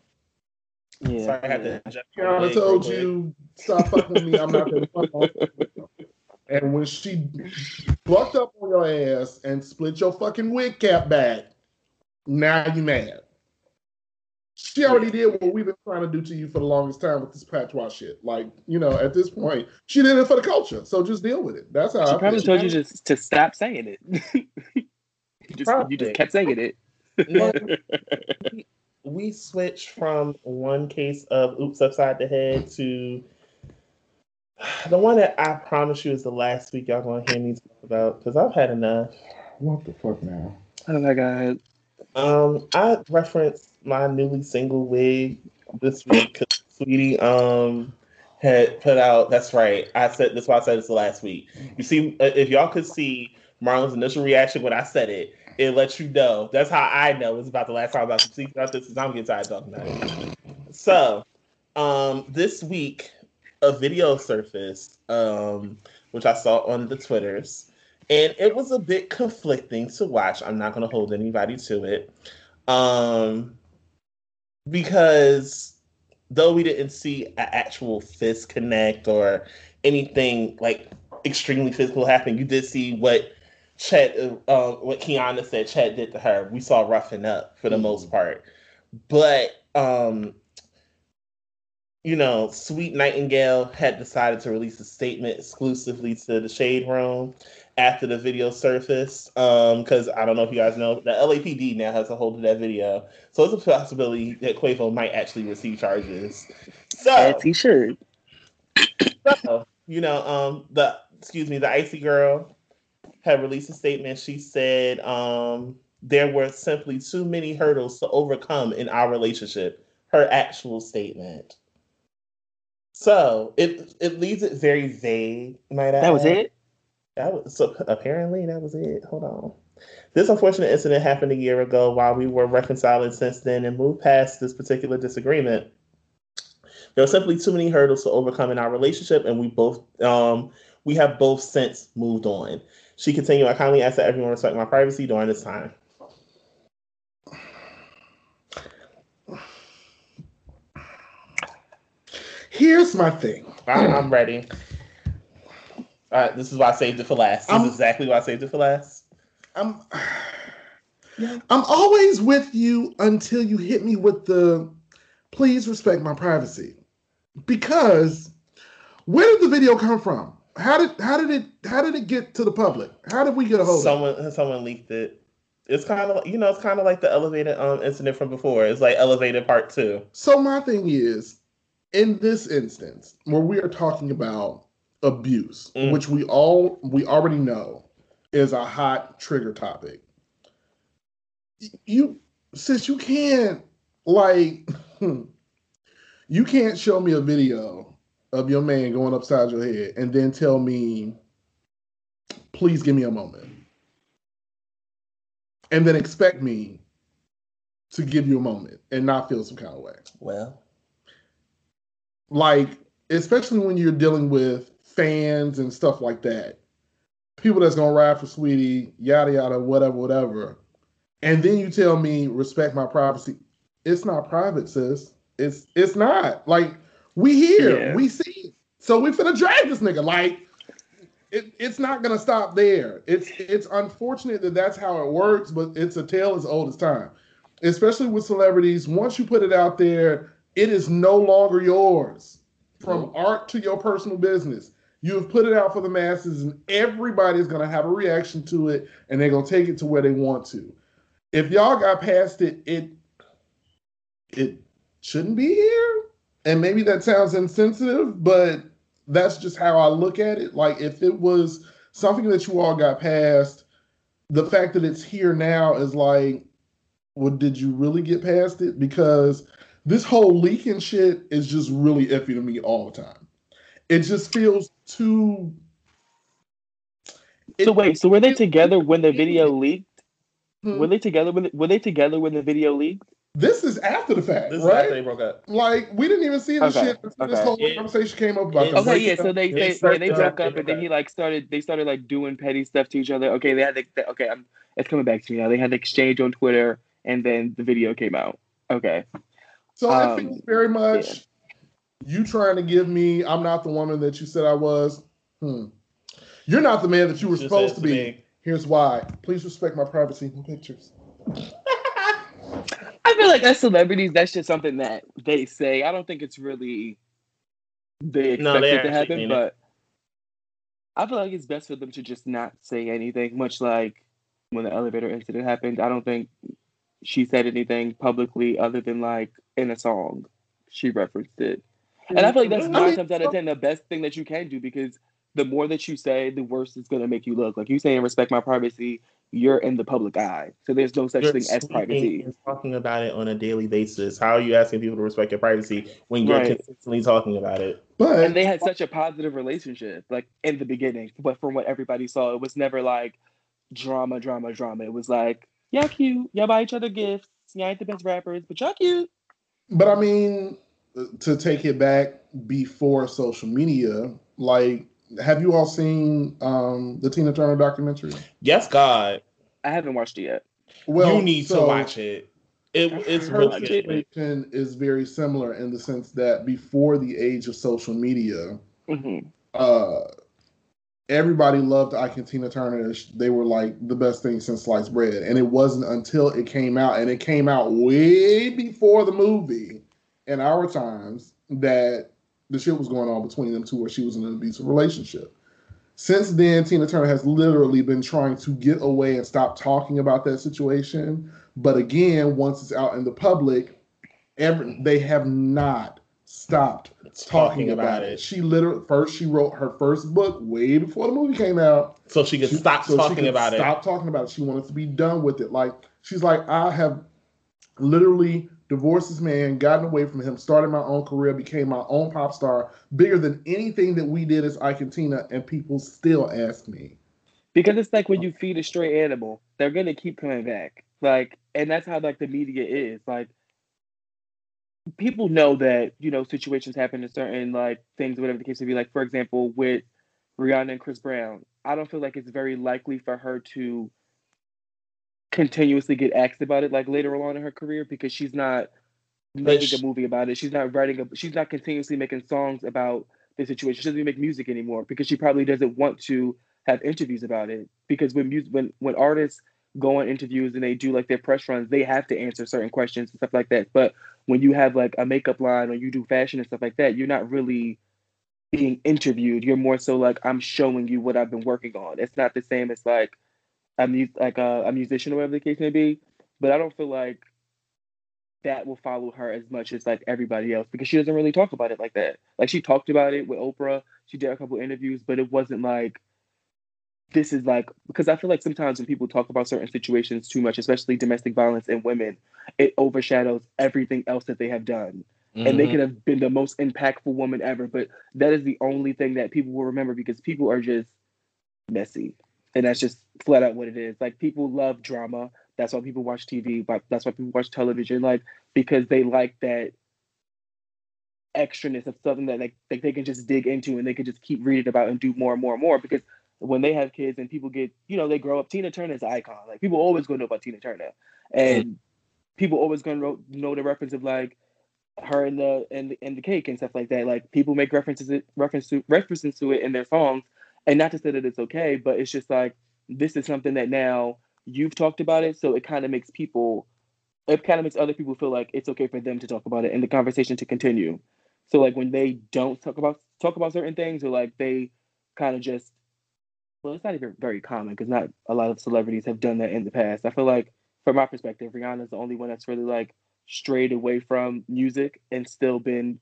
B: Yeah. Sorry, I had to.
A: I told you, stop fucking with me. I'm not going to And when she fucked up on your ass and split your fucking wig cap back, now you mad. She already did what we've been trying to do to you for the longest time with this patois shit. Like, you know, at this point, she did it for the culture. So just deal with it. That's how
C: she
A: I
C: probably told you just to stop saying it. you, just, you just kept saying it.
B: we, we switched from one case of oops upside the head to the one that I promise you is the last week y'all gonna hear me talk about because I've had enough.
A: What the fuck now?
C: Oh my god.
B: Um, I referenced my newly single wig this week because Saweetie um had put out. That's right. I said that's why I said it's the last week. You see, uh, if y'all could see Marlon's initial reaction when I said it, it lets you know. That's how I know it's about the last time I'm about to speak about this because I'm getting tired of talking about it. So, um, this week a video surfaced, um, which I saw on the Twitters, and it was a bit conflicting to watch. I'm not going to hold anybody to it, um, because though we didn't see an actual fist connect or anything like extremely physical happen, you did see what Chet, uh, what Kiana said Chet did to her. We saw roughing up for the mm-hmm. most part, but um, you know, Sweet Nightingale had decided to release a statement exclusively to the Shade Room after the video surfaced. Because um, I don't know if you guys know, the LAPD now has a hold of that video, so it's a possibility that Quavo might actually receive charges. So,
C: he should.
B: So, you know, um, the excuse me, the Icy Girl had released a statement. She said um, there were simply too many hurdles to overcome in our relationship. Her actual statement. So it it leaves it very vague. Might
C: that was it.
B: That was so apparently that was it. Hold on. This unfortunate incident happened a year ago while we were reconciling since then and moved past this particular disagreement. There were simply too many hurdles to overcome in our relationship, and we both um we have both since moved on. She continued, I kindly ask that everyone respect my privacy during this time.
A: Here's my thing.
B: I'm ready. All right, this is why I saved it for last. This I'm, is exactly why I saved it for last.
A: I'm yeah. I'm always with you until you hit me with the please respect my privacy. Because where did the video come from? How did how did it how did it get to the public? How did we get a hold
B: someone,
A: of it?
B: Someone someone leaked it. It's kind of you know it's kind of like the elevated um incident from before. It's like elevated part two.
A: So my thing is, in this instance, where we are talking about abuse,
B: Mm.
A: which we all we already know is a hot trigger topic. You since you can't like you can't show me a video of your man going upside your head and then tell me, please give me a moment. And then expect me to give you a moment and not feel some kind of way
B: Well,
A: like especially when you're dealing with fans and stuff like that. People that's gonna ride for Saweetie yada yada whatever whatever. And then you tell me respect my privacy. It's not private sis. It's it's not. Like we hear
C: Yeah.
A: we see. So we finna drag this nigga. Like it, it's not gonna stop there. It's it's unfortunate that that's how it works but it's a tale as old as time. Especially with celebrities once you put it out there it is no longer yours from mm. art to your personal business. You have put it out for the masses, and everybody's going to have a reaction to it, and they're going to take it to where they want to. If y'all got past it, it it shouldn't be here. And maybe that sounds insensitive, but that's just how I look at it. Like if it was something that you all got past, the fact that it's here now is like, well, did you really get past it? Because this whole leaking shit is just really iffy to me all the time. It just feels too.
C: So
A: it-
C: wait, so were they together when the video leaked?
A: Hmm.
C: Were they together when were they together when the video leaked?
A: This is after the fact,
B: this is
A: right?
B: after they broke up.
A: Like we didn't even see the
C: Okay,
A: shit until this whole
B: Yeah.
A: conversation came up about
B: Yeah.
C: Okay, yeah. So they
B: They
C: they, yeah, they broke up, and then he like started they started like doing petty stuff to each other. Okay, they had the, the- okay, I'm it's coming back to me now. They had the exchange on Twitter, and then the video came out. Okay,
A: So
C: Um,
A: it feels very much you trying to give me I'm not the woman that you said I was. Hmm. You're not the man that you were
B: Just
A: supposed to
B: to
A: be.
B: me.
A: Here's why. Please respect my privacy. No pictures.
C: I feel like as celebrities, that's just something that they say. I don't think it's really they expect
B: No, they
C: it to happen,
B: mean it.
C: but I feel like it's best for them to just not say anything. Much like when the elevator incident happened, I don't think she said anything publicly other than like in a song she referenced it. And I feel like that's
A: mm-hmm.
C: nine times out of ten the best thing that you can do because the more that you say, the worse it's gonna make you look. Like you saying respect my privacy, you're in the public eye. So there's no such
B: You're
C: thing as
B: speaking
C: privacy.
B: and talking about it on a daily basis. How are you asking people to respect your privacy when you're
C: Right.
B: consistently talking about it?
A: But
C: and they had such a positive relationship like in the beginning but from what everybody saw it was never like drama drama drama it was like y'all cute. Y'all buy each other gifts. Y'all ain't the best rappers but y'all cute.
A: But I mean, to take it back before social media, like, have you all seen um, the Tina Turner documentary?
B: Yes, God,
C: i haven't watched it yet.
B: Well, you need
A: so
B: to watch it. It it's
A: Her
B: really good.
A: situation is very similar in the sense that before the age of social media,
C: hmm
A: uh, everybody loved Ike and Tina Turner. They were like the best thing since sliced bread. And it wasn't until it came out, and it came out way before the movie in our times, that the shit was going on between them two where she was in an abusive relationship. Since then, Tina Turner has literally been trying to get away and stop talking about that situation. But again, once it's out in the public, every, they have not stopped talking about it. She literally first she wrote her first book way before the movie came out.
B: so she could
A: She-
B: stop
A: so
B: talking
A: could
B: about it.
A: Stop talking about it. She wanted to be done with it. Like she's like, I have literally divorced this man, gotten away from him, started my own career, became my own pop star, bigger than anything that we did as Ike and Tina, and people still ask me.
C: because it's like when you feed a stray animal they're gonna keep coming back like and that's how like the media is like people know that you know situations happen in certain like things whatever the case may be. Like for example with rihanna and chris brown i don't feel like it's very likely for her to continuously get asked about it like later on in her career because she's not making a movie about it. She's not writing a she's not continuously making songs about the situation. She doesn't even make music anymore because she probably doesn't want to have interviews about it. Because when music when when artists go on interviews and they do like their press runs they have to answer certain questions and stuff like that. But when you have like a makeup line or you do fashion and stuff like that you're not really being interviewed. You're more so like i'm showing you what i've been working on. It's not the same as like a mu- like a, a musician or whatever the case may be but i don't feel like that will follow her as much as like everybody else because she doesn't really talk about it like that. Like she talked about it with Oprah, she did a couple interviews, but it wasn't like this is like because I feel like sometimes when people talk about certain situations too much, especially domestic violence and women, it overshadows everything else that they have done. Mm-hmm. And they mm-hmm. could have been the most impactful woman ever, but that is the only thing that people will remember because people are just messy. And that's just flat out what it is. Like people love drama. That's why people watch TV, but that's why people watch television, like because they like that extraness of something that like, like they can just dig into and they can just keep reading about and do more and more and more because when they have kids and people get, you know, they grow up, Tina Turner's an icon. Like people always gonna know about Tina Turner, and mm-hmm. people always gonna know the reference of like her and the and the, and the cake and stuff like that. Like people make references reference to references to it in their songs, and not to say that it's okay, but it's just like this is something that now you've talked about it, so it kind of makes people, it kind of makes other people feel like it's okay for them to talk about it and the conversation to continue. So like when they don't talk about talk about certain things, or like they kind of just well, it's not even very common because not a lot of celebrities have done that in the past. I feel like, from my perspective, Rihanna's the only one that's really like strayed away from music and still been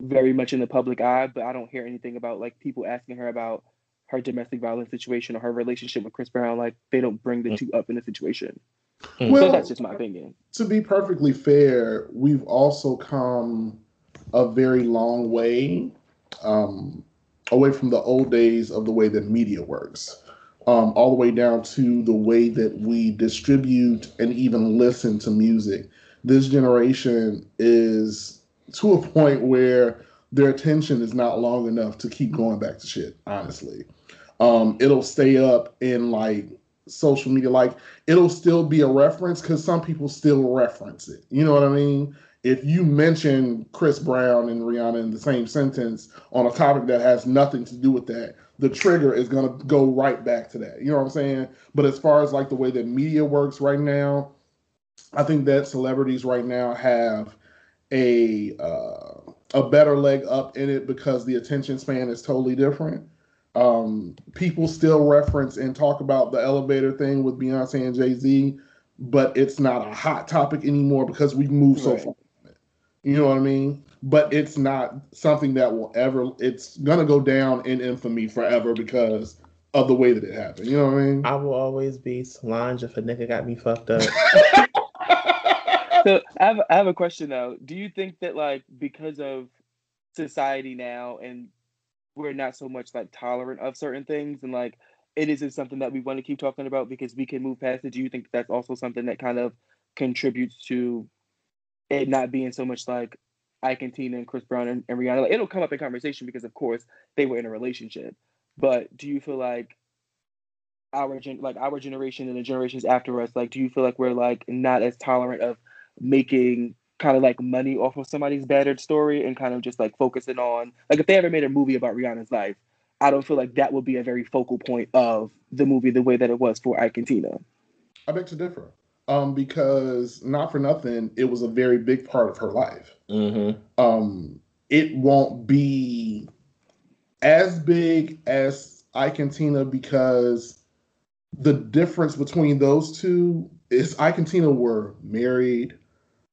C: very much in the public eye. But I don't hear anything about like people asking her about her domestic violence situation or her relationship with Chris Brown. Like they don't bring the mm. two up in the situation. Mm. Well, so that's just my opinion.
A: To be perfectly fair, we've also come a very long way um, away from the old days of the way that media works, um, all the way down to the way that we distribute and even listen to music. This generation is to a point where their attention is not long enough to keep going back to shit, honestly. Um, it'll stay up in like social media, like it'll still be a reference because some people still reference it. You know what I mean? If you mention Chris Brown and Rihanna in the same sentence on a topic that has nothing to do with that, the trigger is going to go right back to that. You know what I'm saying? But as far as like the way that media works right now, I think that celebrities right now have a uh, a better leg up in it because the attention span is totally different. Um, people still reference and talk about the elevator thing with Beyonce and Jay Z, but it's not a hot topic anymore because we've moved right. so far you know what I mean? But it's not something that will ever. It's gonna go down in infamy forever because of the way that it happened. You know what I mean?
B: I will always be Solange if a nigga got me fucked up.
C: so I have, I have a question though. Do you think that like because of society now and we're not so much like tolerant of certain things and like it isn't something that we want to keep talking about because we can move past it. Do you think that's also something that kind of contributes to it not being so much like Ike and Tina and Chris Brown and, and Rihanna. Like, it'll come up in conversation because, of course, they were in a relationship. But do you feel like our gen- like our generation and the generations after us, like, do you feel like we're like not as tolerant of making kind of like money off of somebody's battered story and kind of just like focusing on like if they ever made a movie about Rihanna's life, I don't feel like that would be a very focal point of the movie the way that it was for Ike and Tina.
A: I beg to differ um, because not for nothing, it was a very big part of her life. Mm-hmm. Um, it won't be as big as Ike and Tina because the difference between those two is Ike and Tina were married.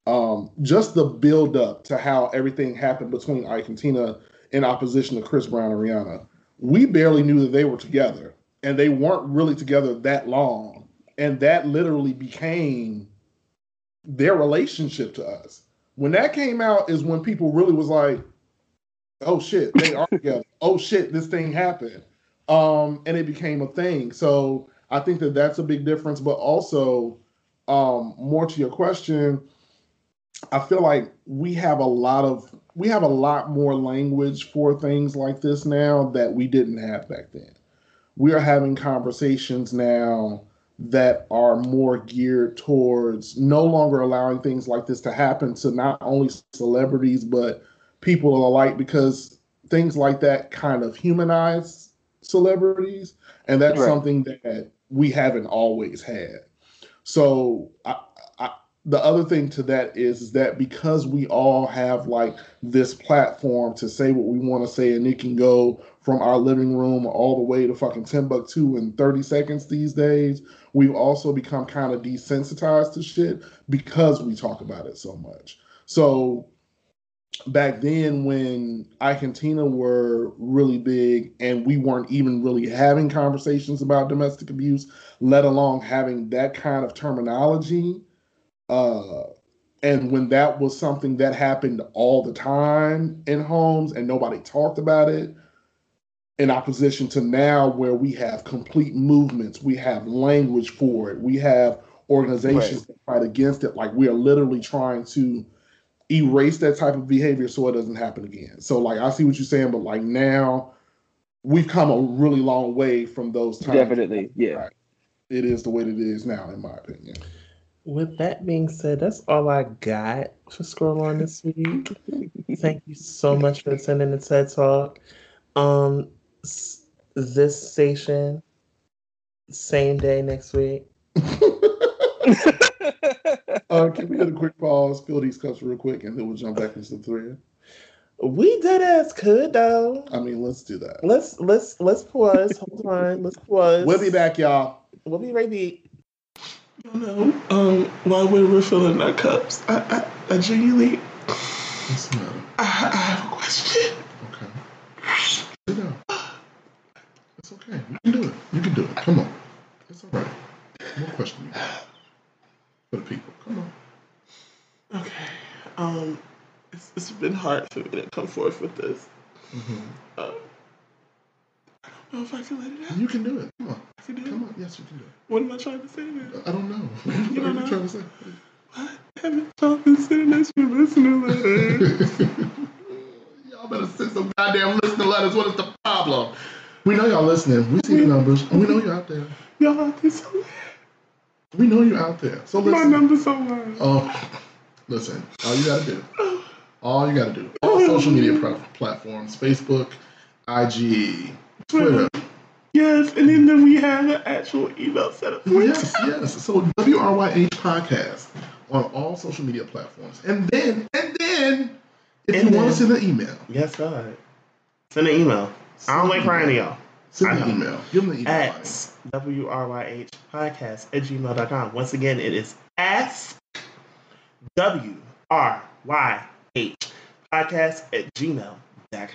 A: Um, just the build up to how everything happened between Ike and Tina in opposition to Chris Brown and Rihanna. We barely knew that they were together, and they weren't really together that long and that literally became their relationship to us. When that came out is when people really was like, "Oh shit, they are together. oh shit, this thing happened," um, and it became a thing. So I think that that's a big difference. But also, um, more to your question, I feel like we have a lot of we have a lot more language for things like this now that we didn't have back then. We are having conversations now that are more geared towards no longer allowing things like this to happen to not only celebrities but people alike because things like that kind of humanize celebrities and that's right. something that we haven't always had so I, I, the other thing to that is, is that because we all have like this platform to say what we want to say and it can go from our living room all the way to fucking Timbuktu in 30 seconds these days. We've also become kind of desensitized to shit because we talk about it so much. So back then when Ike and Tina were really big and we weren't even really having conversations about domestic abuse, let alone having that kind of terminology, uh, and when that was something that happened all the time in homes and nobody talked about it, in opposition to now where we have complete movements, we have language for it, we have organizations right. that fight against it. Like we are literally trying to erase that type of behavior so it doesn't happen again. So like I see what you're saying, but like now we've come a really long way from those times.
C: Definitely, yeah.
A: It is the way that it is now, in my opinion.
B: With that being said, that's all I got for Scroll On this week. Thank you so much for attending the TED Talk. Um, this station, same day next week.
A: uh, can we get a quick pause, fill these cups real quick, and then we'll jump back into the thread?
B: We dead ass could though.
A: I mean, let's do that.
B: Let's let's let's pause. Hold on. Let's pause.
A: We'll be back, y'all.
B: We'll be right back. You know, um, while we're refilling our cups, I, I, I genuinely, What's the matter? I, I have a question.
A: Okay. Sit down. It's okay. You can do it. You can do it. Come on. It's all right. More question. For the people. Come
B: on. Okay. Um, it's, it's been hard for me to come forth with this. Mm-hmm. Um, know if I can let it out.
A: You can do it. Come on.
B: I can do
A: Come
B: it.
A: on. Yes, you can do it.
B: What am I trying to say then?
A: I don't know.
B: You
A: what
B: are
A: you trying to say?
B: What? Haven't y'all been sending us your listener letters?
A: y'all better send some goddamn listener letters. What is the problem? We know y'all listening. We see the numbers. And we know you're out there.
B: Y'all out there somewhere.
A: We know you're out there. So listen.
B: My number's low.
A: Oh, listen. All you gotta do. All you gotta do. All social media platforms: Facebook, IG, Twitter.
B: Yes, and then, then we have an actual email set up.
A: Yes, yes. So WRYH podcast on all social media platforms. And then, and then, if and you want to send an email.
B: Yes, God. Send an email. Send I don't like writing to y'all.
A: Send an email. Give them the email.
B: At WRYH podcast at gmail.com. Once again, it is ask W R Y H podcast at gmail.com.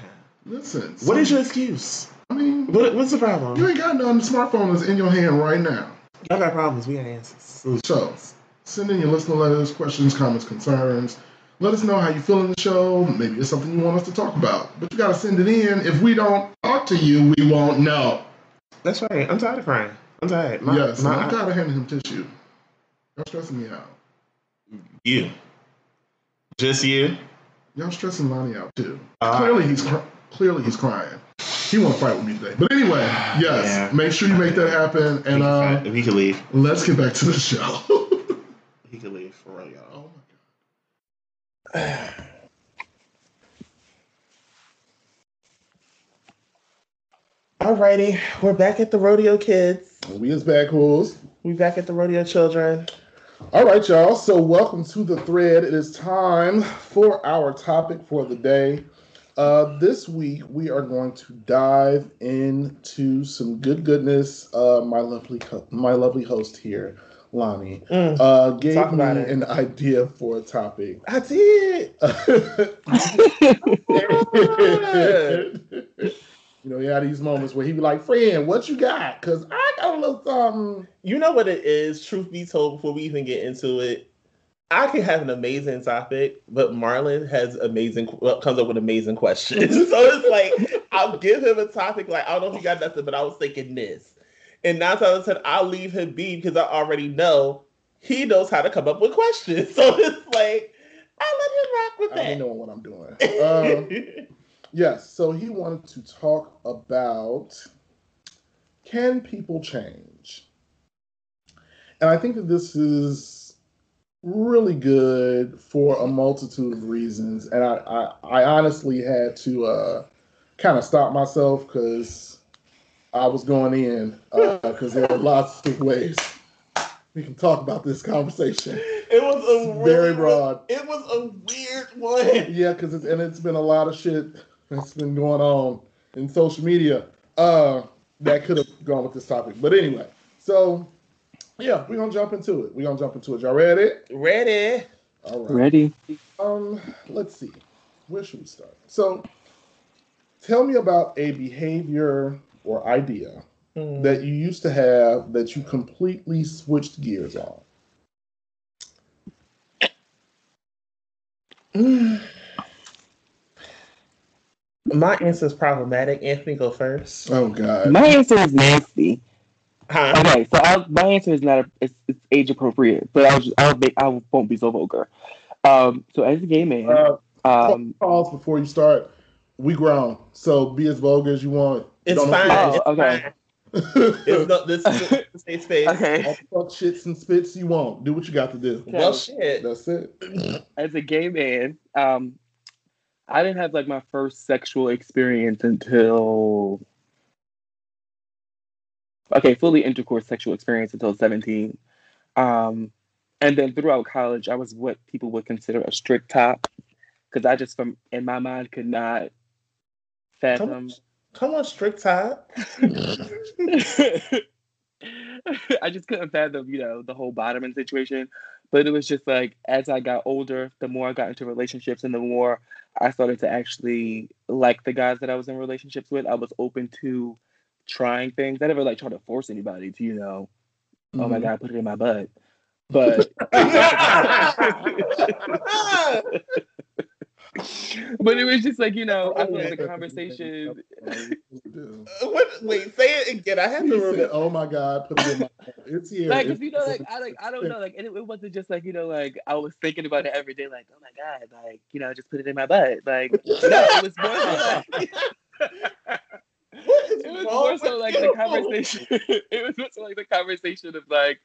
A: Listen.
B: What is your excuse?
A: I mean,
B: what, what's the problem?
A: You ain't got none. The smartphone is in your hand right now.
B: Y'all got problems. We got answers.
A: So, send in your listener letters, questions, comments, concerns. Let us know how you feel in the show. Maybe it's something you want us to talk about. But you got to send it in. If we don't talk to you, we won't know.
B: That's right. I'm tired of crying. I'm tired.
A: My, yes, my, I'm tired of handing him tissue. Y'all stressing me out.
B: You. Just you?
A: Y'all stressing Lonnie out too. Uh, clearly he's clearly he's crying. He won't fight with me today. But anyway, yes, yeah. make sure you make that happen. And uh,
B: he can leave.
A: Let's get back to the show.
B: he can leave for real, y'all. Oh my god. Alrighty, we're back at the rodeo kids.
A: We is back, who's?
B: We back at the rodeo children.
A: All right, y'all. So welcome to the thread. It is time for our topic for the day. Uh, this week we are going to dive into some good goodness. Uh, my lovely, my lovely host here, Lonnie, mm, uh, gave me it. an idea for a topic.
B: I did.
A: you know, he had these moments where he'd be like, "Friend, what you got?" Because I got a little something.
B: You know what it is. Truth be told, before we even get into it, I can have an amazing topic, but Marlon has amazing comes up with amazing questions. so it's like I'll give him a topic like I don't know if you got nothing, but I was thinking this, and nine times out of ten I'll leave him be because I already know he knows how to come up with questions. So it's like I let him rock with that.
A: I know what I'm doing. Um, yes, so he wanted to talk about can people change, and I think that this is really good for a multitude of reasons, and I I, I honestly had to uh, kind of stop myself because I was going in because uh, there are lots of ways we can talk about this conversation.
B: It was a really, very broad. It was a weird one.
A: Yeah, because it's and it's been a lot of shit that's been going on in social media uh, that could have gone with this topic. But anyway, so yeah, we're gonna jump into it. We're gonna jump into it. Y'all ready?
B: Ready.
A: All right.
C: Ready?
A: Um, let's see. Where should we start? So, tell me about a behavior or idea
B: Hmm.
A: that you used to have that you completely switched gears on.
B: My answer is problematic. Anthony, go first.
A: Oh God.
C: My answer is nasty.
B: Huh?
C: Okay, so I'll, my answer is not a, it's, it's age appropriate, but I'll just I'll make I won't be so vulgar. Um, so as a gay man,
A: Uh,
C: um,
A: pause before you start. We grown, so be as vulgar as you want.
B: It's
A: Don't
B: fine.
C: Oh,
B: it's
C: okay.
B: fine. It's not this is a safe space.
C: okay,
A: All the fuck shits and spits you want. Do what you got to do.
B: Well, shit.
A: That's it.
C: as a gay man, um, I didn't have like my first sexual experience until okay, fully intercourse sexual experience until seventeen, um, and then throughout college, I was what people would consider a strict top because I just from in my mind could not fathom.
B: Come on, strict top.
C: I just couldn't fathom, you know, the whole bottoming situation. But it was just like as I got older, the more I got into relationships and the more I started to actually like the guys that I was in relationships with, I was open to trying things. I never like tried to force anybody to, you know, oh my
A: Mhm.
C: god, put it in my butt. But but it was just like, you know, I feel like the conversation
B: What, wait, say it again. I have
A: He
B: to
A: said, "Oh my God, put it in my. Butt. It's here.
C: like, 'cause,
A: It's-
C: you know, like I like I don't know, like and it, it wasn't just like you know, like I was thinking about it every day, like oh my god, like you know, just put it in my butt, like no, it was more like,
B: What is
C: it was more so like
B: you?
C: the conversation. it was more so like the conversation of like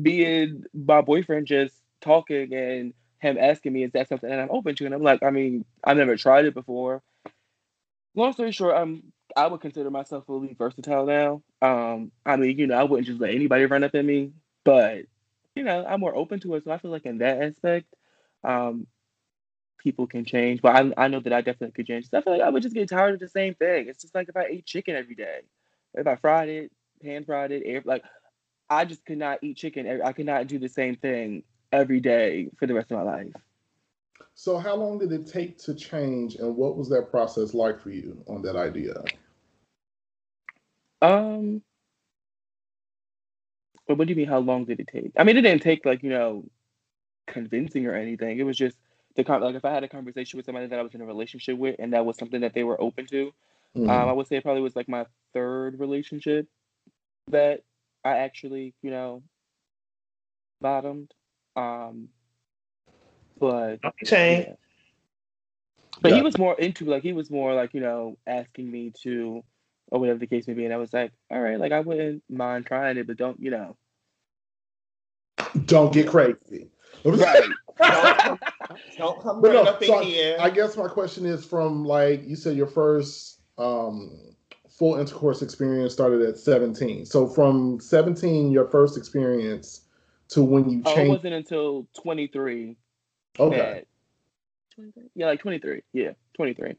C: being my boyfriend just talking and him asking me, is that something that I'm open to? And I'm like, I mean, I've never tried it before. Long story short, I'm I would consider myself fully versatile now. Um, I mean, you know, I wouldn't just let anybody run up in me, but you know, I'm more open to it. So I feel like in that aspect, um, people can change. But I I know that I definitely could change. 'Cause I feel like I would just get tired of the same thing. It's just like if I ate chicken every day, if I fried it, pan fried it, air like I just could not eat chicken. I could not do the same thing every day for the rest of my life.
A: So, how long did it take to change, and what was that process like for you on that idea?
C: Um, but what do you mean? How long did it take? I mean, it didn't take like you know, convincing or anything. It was just the con- like if I had a conversation with somebody that I was in a relationship with, and that was something that they were open to.
A: Mhm.
C: Um, I would say it probably was like my third relationship that I actually you know bottomed. Um, but
B: Change.
C: yeah. But he was more into like he was more like you know asking me to or whatever the case may be, and I was like, all right, like I wouldn't mind trying it, but don't you know?
A: Don't get crazy.
C: Right.
B: Don't come
A: But
B: running
A: no,
B: up in
A: so I,
B: here.
A: I guess my question is from like you said, your first um, full intercourse experience started at 17. So from 17, your first experience to when you changed.
C: Oh, it wasn't until 23
A: okay.
C: 23? Yeah, like 23. Yeah, 23.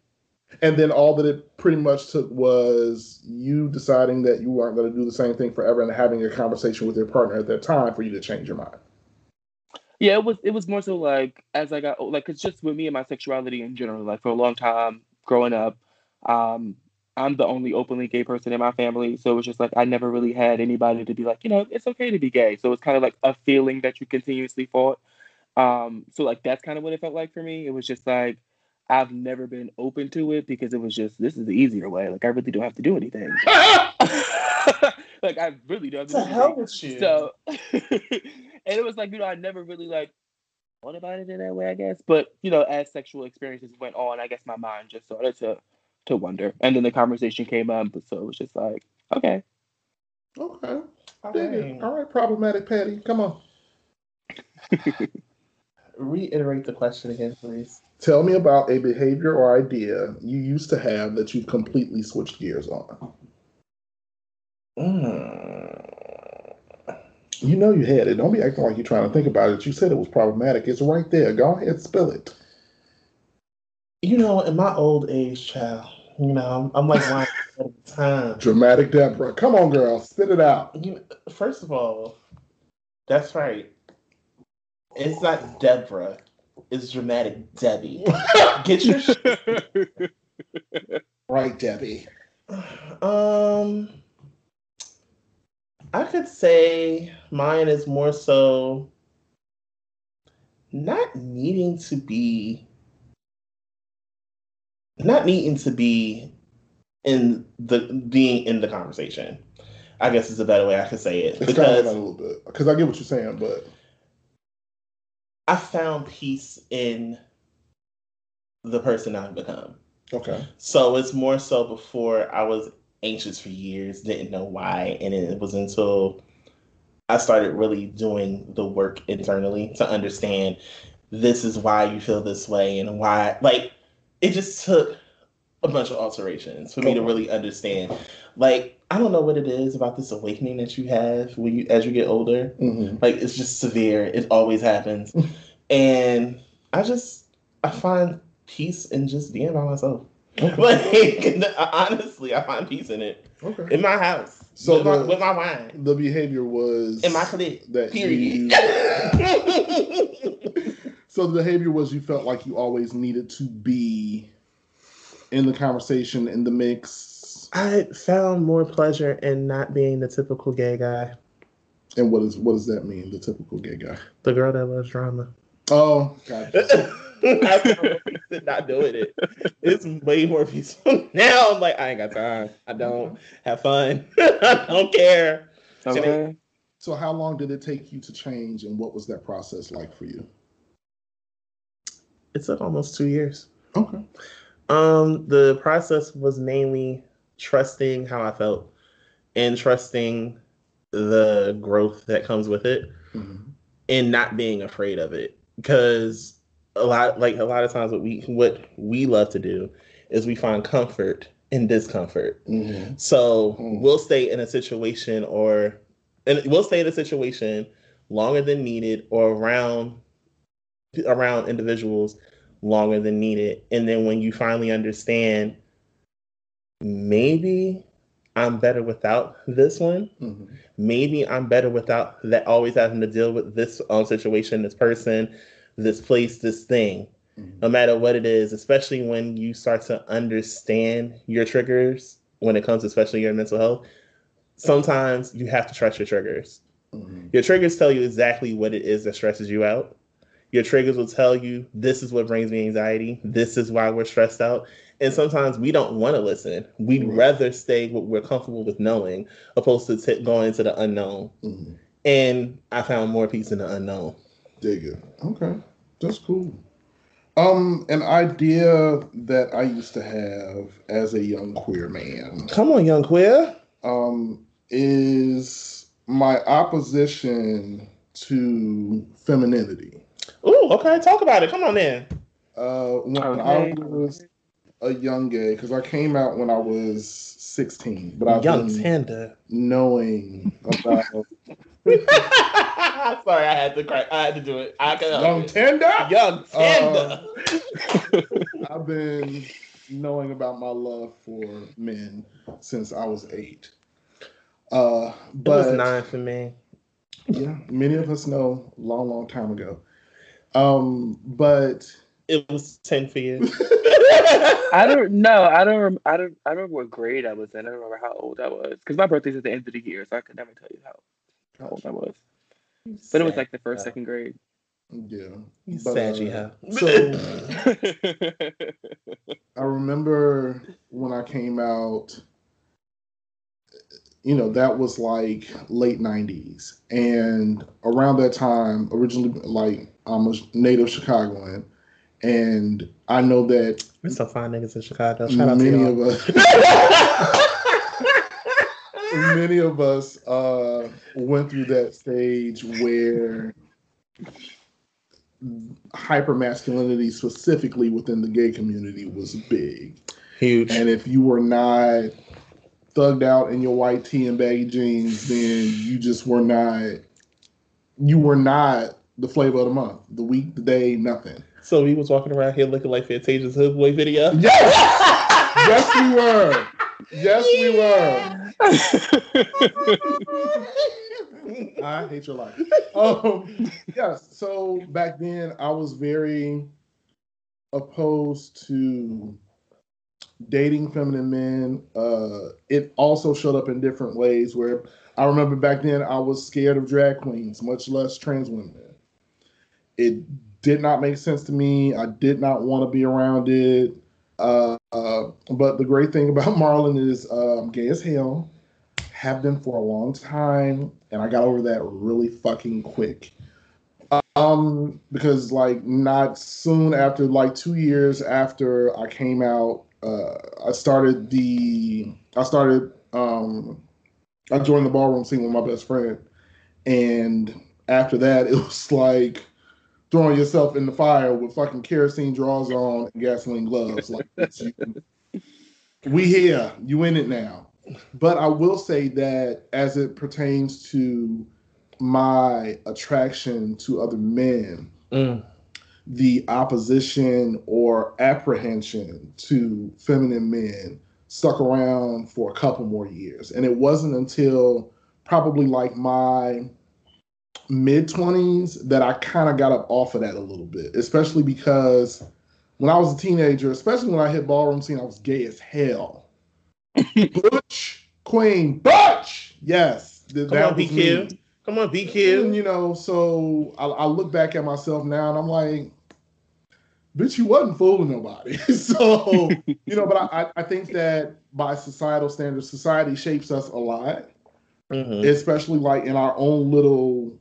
A: And then all that it pretty much took was you deciding that you weren't going to do the same thing forever and having a conversation with your partner at that time for you to change your mind.
C: Yeah, it was it was more so like as I got like it's just with me and my sexuality in general. Like for a long time growing up, um, I'm the only openly gay person in my family, so it was just like I never really had anybody to be like, you know, it's okay to be gay. So it's kind of like a feeling that you continuously fought. Um, so like that's kind of what it felt like for me. It was just like I've never been open to it because it was just this is the easier way. Like I really don't have to do anything. like I really don't have to do
B: the hell with you?
C: So, and it was like, you know, I never really like thought about it in that way, I guess. But, you know, as sexual experiences went on, I guess my mind just started to to wonder. And then the conversation came up, so it was just like, okay.
A: Okay.
B: Okay.
A: Dig it. All right, problematic Patty. Come on.
B: Reiterate the question again, please.
A: Tell me about a behavior or idea you used to have that you've completely switched gears on.
B: Mm.
A: You know you had it. Don't be acting like you're trying to think about it. You said it was problematic. It's right there. Go ahead, spill it.
B: You know, in my old age, child, You know, I'm, I'm like lying all the time.
A: Dramatic Deborah. Come on, girl. Spit it out.
B: You first of all, that's right. It's not Deborah. It's dramatic Debbie. Get your shit.
A: Right, Debbie.
B: Um, I could say mine is more so not needing to be not needing to be in the being in the conversation. I guess is a better way I could say it
A: It's kind of a little bit because I get what you're saying, but
B: I found peace in the person I've become.
A: okay.
B: So it's more so before I was anxious for years, didn't know why, and it was until I started really doing the work internally to understand this is why you feel this way and why like it just took a bunch of alterations for me to really understand. Like I don't know what it is about this awakening that you have when you as you get older.
A: hmm
B: Like it's just severe. It always happens. and I just I find peace in just being by myself.
A: Okay.
B: Like honestly, I find peace in it.
A: okay.
B: In my house.
A: So
B: with, my,
A: the-
B: with my wine.
A: The behavior was
B: In my clique.
A: that
B: Period.
A: you- so the behavior was you felt like you always needed to be in the conversation, in the mix.
B: I found more pleasure in not being the typical gay guy.
A: And what is what does that mean? The typical gay guy.
B: The girl that loves drama.
A: Oh, gotcha.
B: I found more peace in not doing it. It's way more peaceful. Now I'm like, I ain't got time. I don't have fun. I don't care.
C: Okay.
A: So how long did it take you to change, and what was that process like for you?
B: It took almost two years.
A: Okay.
B: Um, the process was mainly trusting how I felt and trusting the growth that comes with it
A: Mhm.
B: and not being afraid of it. Because a lot like a lot of times what we what we love to do is we find comfort in discomfort.
A: Mhm.
B: So
A: Mm.
B: we'll stay in a situation or and we'll stay in a situation longer than needed or around around individuals longer than needed. And then when you finally understand maybe I'm better without this one,
A: Mhm.
B: maybe I'm better without that always having to deal with this um, situation, this person, this place, this thing
A: Mhm.
B: no matter what it is, especially when you start to understand your triggers when it comes, especially your mental health. Sometimes you have to trust your triggers.
A: Mhm.
B: Your triggers tell you exactly what it is that stresses you out. Your triggers will tell you this is what brings me anxiety. This is why we're stressed out. And sometimes we don't want to listen. We'd
A: Right.
B: rather stay what we're comfortable with knowing, opposed to t- going into the unknown.
A: Mhm.
B: And I found more peace in the unknown.
A: Dig it. Okay, that's cool. Um, an idea that I used to have as a young queer man
B: Come on, young queer.
A: um, is my opposition to femininity.
B: Ooh, okay, talk about it. Come on in.
A: Uh, when
C: Okay.
A: I was a young gay, because I came out when I was 16, but I've
B: young
A: been
B: tender.
A: knowing about
B: Sorry, I had to cry. I had to do it. I can help
A: young
B: it.
A: tender.
B: young tender.
A: I've been knowing about my love for men since I was eight. Uh,
B: it was
A: but
B: nine for me.
A: yeah, many of us know long, long time ago. Um, but
B: It was ten for you.
C: I don't know. I don't. Rem- I don't. I don't remember what grade I was in. I don't remember how old I was because my birthday's at the end of the year, so I could never tell you how how old I was. But it was like the first, second grade.
A: yeah,
B: You
A: but,
B: saggy,
A: uh,
B: huh?
A: so I remember when I came out. You know that was like late '90s, and around that time, originally, like I'm a native Chicagoan, and I know that
B: There's some fine niggas in Chicago. Shout
A: many of us many of us uh went through that stage where hypermasculinity specifically within the gay community was big
B: Huge.
A: and if you were not thugged out in your white tee and baggy jeans then you just were not you were not the flavor of the month the week the day nothing
B: So he was walking around here looking like Fantasia's Hood Boy video.
A: yes yes, we were. Yes, we were. I hate your life. Um, yes. So back then, I was very opposed to dating feminine men. Uh, it also showed up in different ways. Where I remember back then, I was scared of drag queens, much less trans women. It did not make sense to me. I did not want to be around it. Uh, uh, but the great thing about Marlon is uh, I'm gay as hell, have been for a long time, and I got over that really fucking quick. Um, because like not soon after, like two years after I came out, uh, I started the I started um, I joined the ballroom scene with my best friend, and after that, it was like throwing yourself in the fire with fucking kerosene drawers on and gasoline gloves. Like we here, you in it now. But I will say that as it pertains to my attraction to other men, mm. the opposition or apprehension to feminine men stuck around for a couple more years. And it wasn't until probably like my mid 20s that I kind of got up off of that a little bit, especially because when I was a teenager, especially when I hit ballroom scene, I was gay as hell. Butch, Queen, Butch! Yes.
B: Come that on, BQ. Me. Come on, BQ.
A: And, you know, so I, I look back at myself now and I'm like, bitch, you wasn't fooling nobody. so, you know, but I, I think that by societal standards, society shapes us a lot. Mm-hmm. Especially like in our own little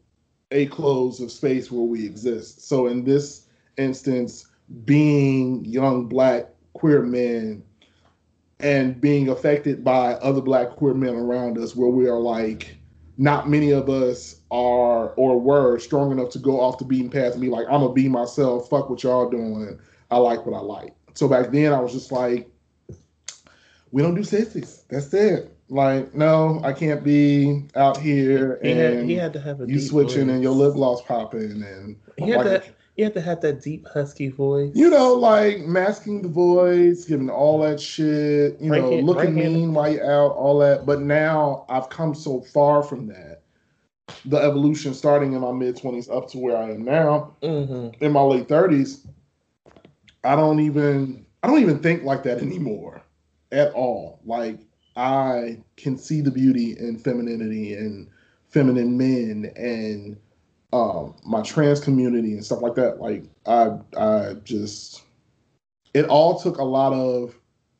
A: a close of space where we exist. So in this instance, being young black queer men and being affected by other black queer men around us where we are like not many of us are or were strong enough to go off the beaten path and be like, I'm gonna be myself, fuck what y'all doing. I like what I like. So back then I was just like, we don't do sissies. That's it. Like, no, I can't be out here
B: he and had, he had to have a
A: you switching voice. and your lip gloss popping and
B: he had like, to he had to have that deep husky voice.
A: You know, like masking the voice, giving all that shit, you right know, hand, looking right mean while you're out, all that. But now I've come so far from that. The evolution starting in my mid twenties up to where I am now, mm-hmm. in my late thirties, I don't even I don't even think like that anymore at all. Like I can see the beauty in femininity and feminine men and um, my trans community and stuff like that. Like I, I just, it all took a lot of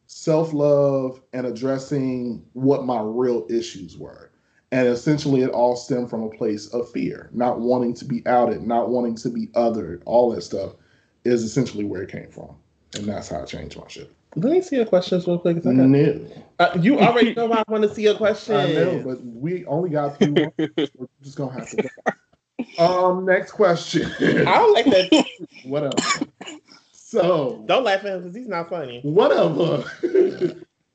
A: self love and addressing what my real issues were. And essentially, it all stemmed from a place of fear, not wanting to be outed, not wanting to be othered. All that stuff is essentially where it came from, and that's how I changed my shit.
B: Let me see your questions real quick.
A: No.
B: Uh, you already know I want to see your question.
A: I know, but we only got three more. We're just gonna have to go. Um, next question.
B: I don't like that.
A: Whatever. So
B: don't laugh at him because he's not funny.
A: Whatever.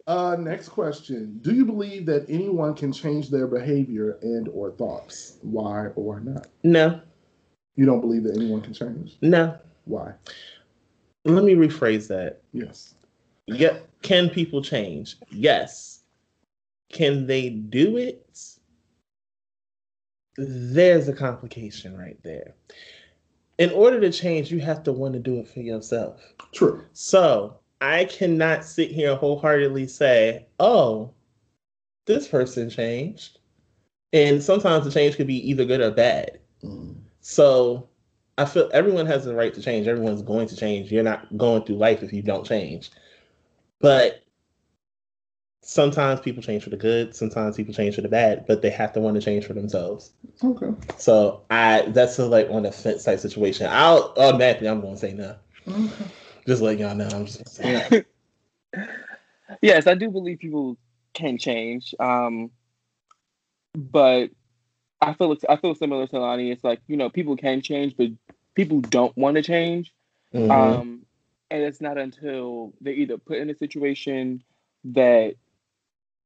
A: uh, next question. Do you believe that anyone can change their behavior and or thoughts? Why or why not?
B: No.
A: You don't believe that anyone can change?
B: No.
A: Why?
B: Let me rephrase that.
A: Yes.
B: Yeah, can people change? Yes. Can they do it? There's a complication right there. In order to change, you have to want to do it for yourself.
A: True.
B: So I cannot sit here and wholeheartedly say, oh, this person changed. And sometimes the change could be either good or bad. Mm. So I feel everyone has the right to change. Everyone's going to change. You're not going through life if you don't change. But sometimes people change for the good, sometimes people change for the bad, but they have to want to change for themselves.
A: Okay.
B: So I that's a, like on a fence type situation. I'll automatically I'm gonna say no. Okay. Just let y'all know. I'm just saying.
C: yes, I do believe people can change. Um but I feel I feel similar to Lonnie. It's like, you know, people can change, but people don't want to change. Mm-hmm. Um and it's not until they're either put in a situation that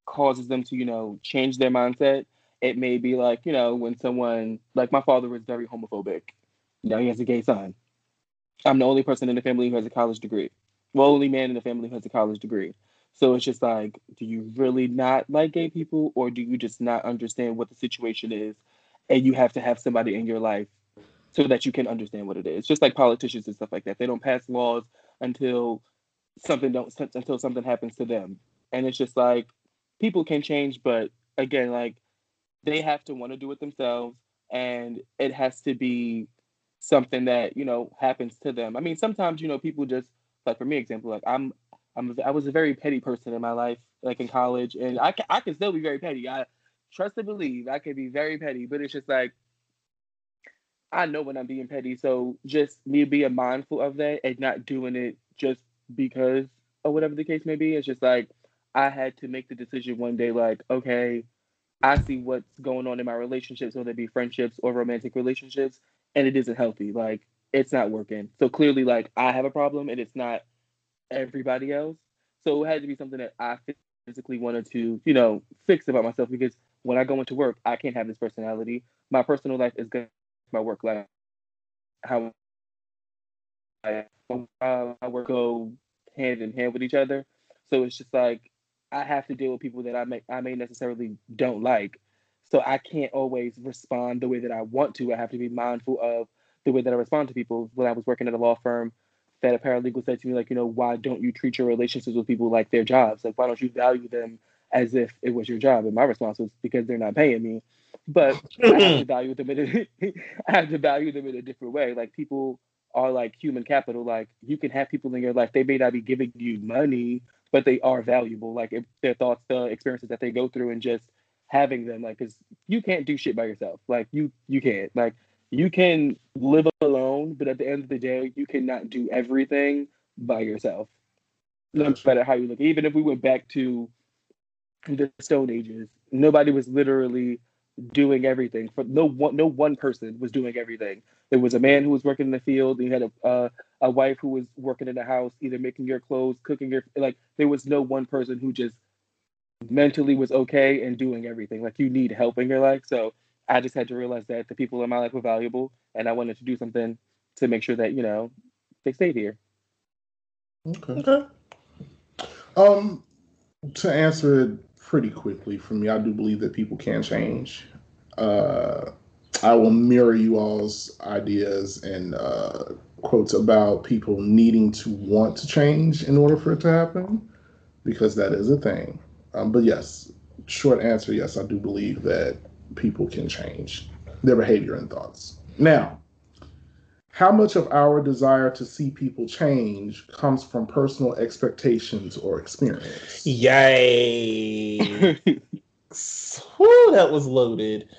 C: causes them to, you know, change their mindset. It may be like, you know, when someone, like my father was very homophobic. Know, he has a gay son. I'm the only person in the family who has a college degree. Well, only man in the family who has a college degree. So it's just like, do you really not like gay people, or do you just not understand what the situation is, and you have to have somebody in your life so that you can understand what it is? Just like politicians and stuff like that, they don't pass laws until something don't until something happens to them, and it's just like people can change, but again, like they have to want to do it themselves, and it has to be something that you know happens to them. I mean, sometimes you know people just like for me, example, like I'm I'm I was a very petty person in my life, like in college, and I can, I can still be very petty. I trust and believe I can be very petty, but it's just like I know when I'm being petty. So just me being mindful of that and not doing it just because or whatever the case may be. It's just like I had to make the decision one day, like, okay, I see what's going on in my relationships, whether it be friendships or romantic relationships, and it isn't healthy. Like it's not working. So clearly, like I have a problem, and it's not everybody else. So it had to be something that I physically wanted to, you know, fix about myself because when I go into work, I can't have this personality. My personal life is good. My work life, how I, my work go hand in hand with each other. So it's just like I have to deal with people that I may I may necessarily don't like. So I can't always respond the way that I want to. I have to be mindful of the way that I respond to people. When I was working at a law firm, that a paralegal said to me, like, you know, why don't you treat your relationships with people like their jobs? Like, why don't you value them as if it was your job? And my response was because they're not paying me. But I have to value them in a, I have to value them in a different way. Like people are like human capital. Like you can have people in your life. They may not be giving you money, but they are valuable. Like if their thoughts, the experiences that they go through, and just having them. Like, cause you can't do shit by yourself. Like you, you can't. Like you can live alone, but at the end of the day, you cannot do everything by yourself. No matter how you look. Even if we went back to the Stone Ages, nobody was literally doing everything. For no one, no one person was doing everything. There was a man who was working in the field. And you had a uh, a wife who was working in the house, either making your clothes, cooking your like. There was no one person who just mentally was okay and doing everything. Like you need help in your life. So I just had to realize that the people in my life were valuable, and I wanted to do something to make sure that you know they stayed here.
A: Okay. Okay. Um, to answer it pretty quickly for me, I do believe that people can change. Uh, I will mirror you all's ideas and uh, quotes about people needing to want to change in order for it to happen, because that is a thing. Um, but yes, short answer, yes, I do believe that people can change their behavior and thoughts. Now, how much of our desire to see people change comes from personal expectations or experience?
B: Yay! Whew, that was loaded.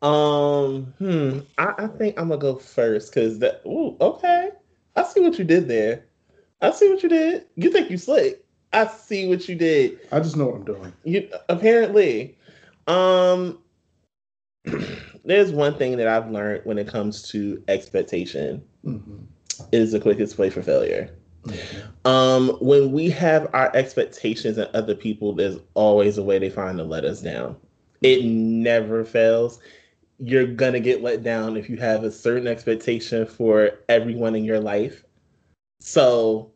B: Um, hmm. I, I think I'm gonna go first because that. Ooh, okay. I see what you did there. I see what you did. You think you slick? I see what you did.
A: I just know what I'm doing.
B: You apparently. Um, there's one thing that I've learned when it comes to expectation mm-hmm. is the quickest way for failure. Mm-hmm. Um, when we have our expectations and other people, there's always a way they find to let us down. It never fails. You're gonna get let down if you have a certain expectation for everyone in your life. So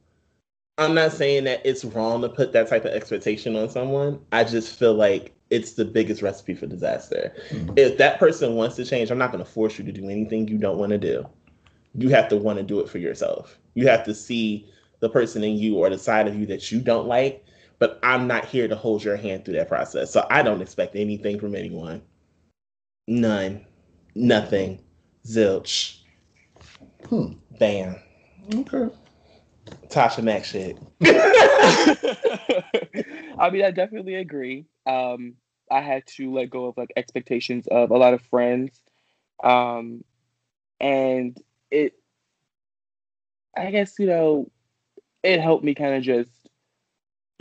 B: I'm not saying that it's wrong to put that type of expectation on someone. I just feel like it's the biggest recipe for disaster. Mm-hmm. If that person wants to change, I'm not going to force you to do anything you don't want to do. You have to want to do it for yourself. You have to see the person in you or the side of you that you don't like, but I'm not here to hold your hand through that process. So I don't expect anything from anyone. None. Nothing. Zilch. Hmm. Bam.
A: Okay.
B: Tasha Mack shit.
C: I mean, I definitely agree. Um, I had to let go of like expectations of a lot of friends. Um, and it, I guess, you know, it helped me kind of just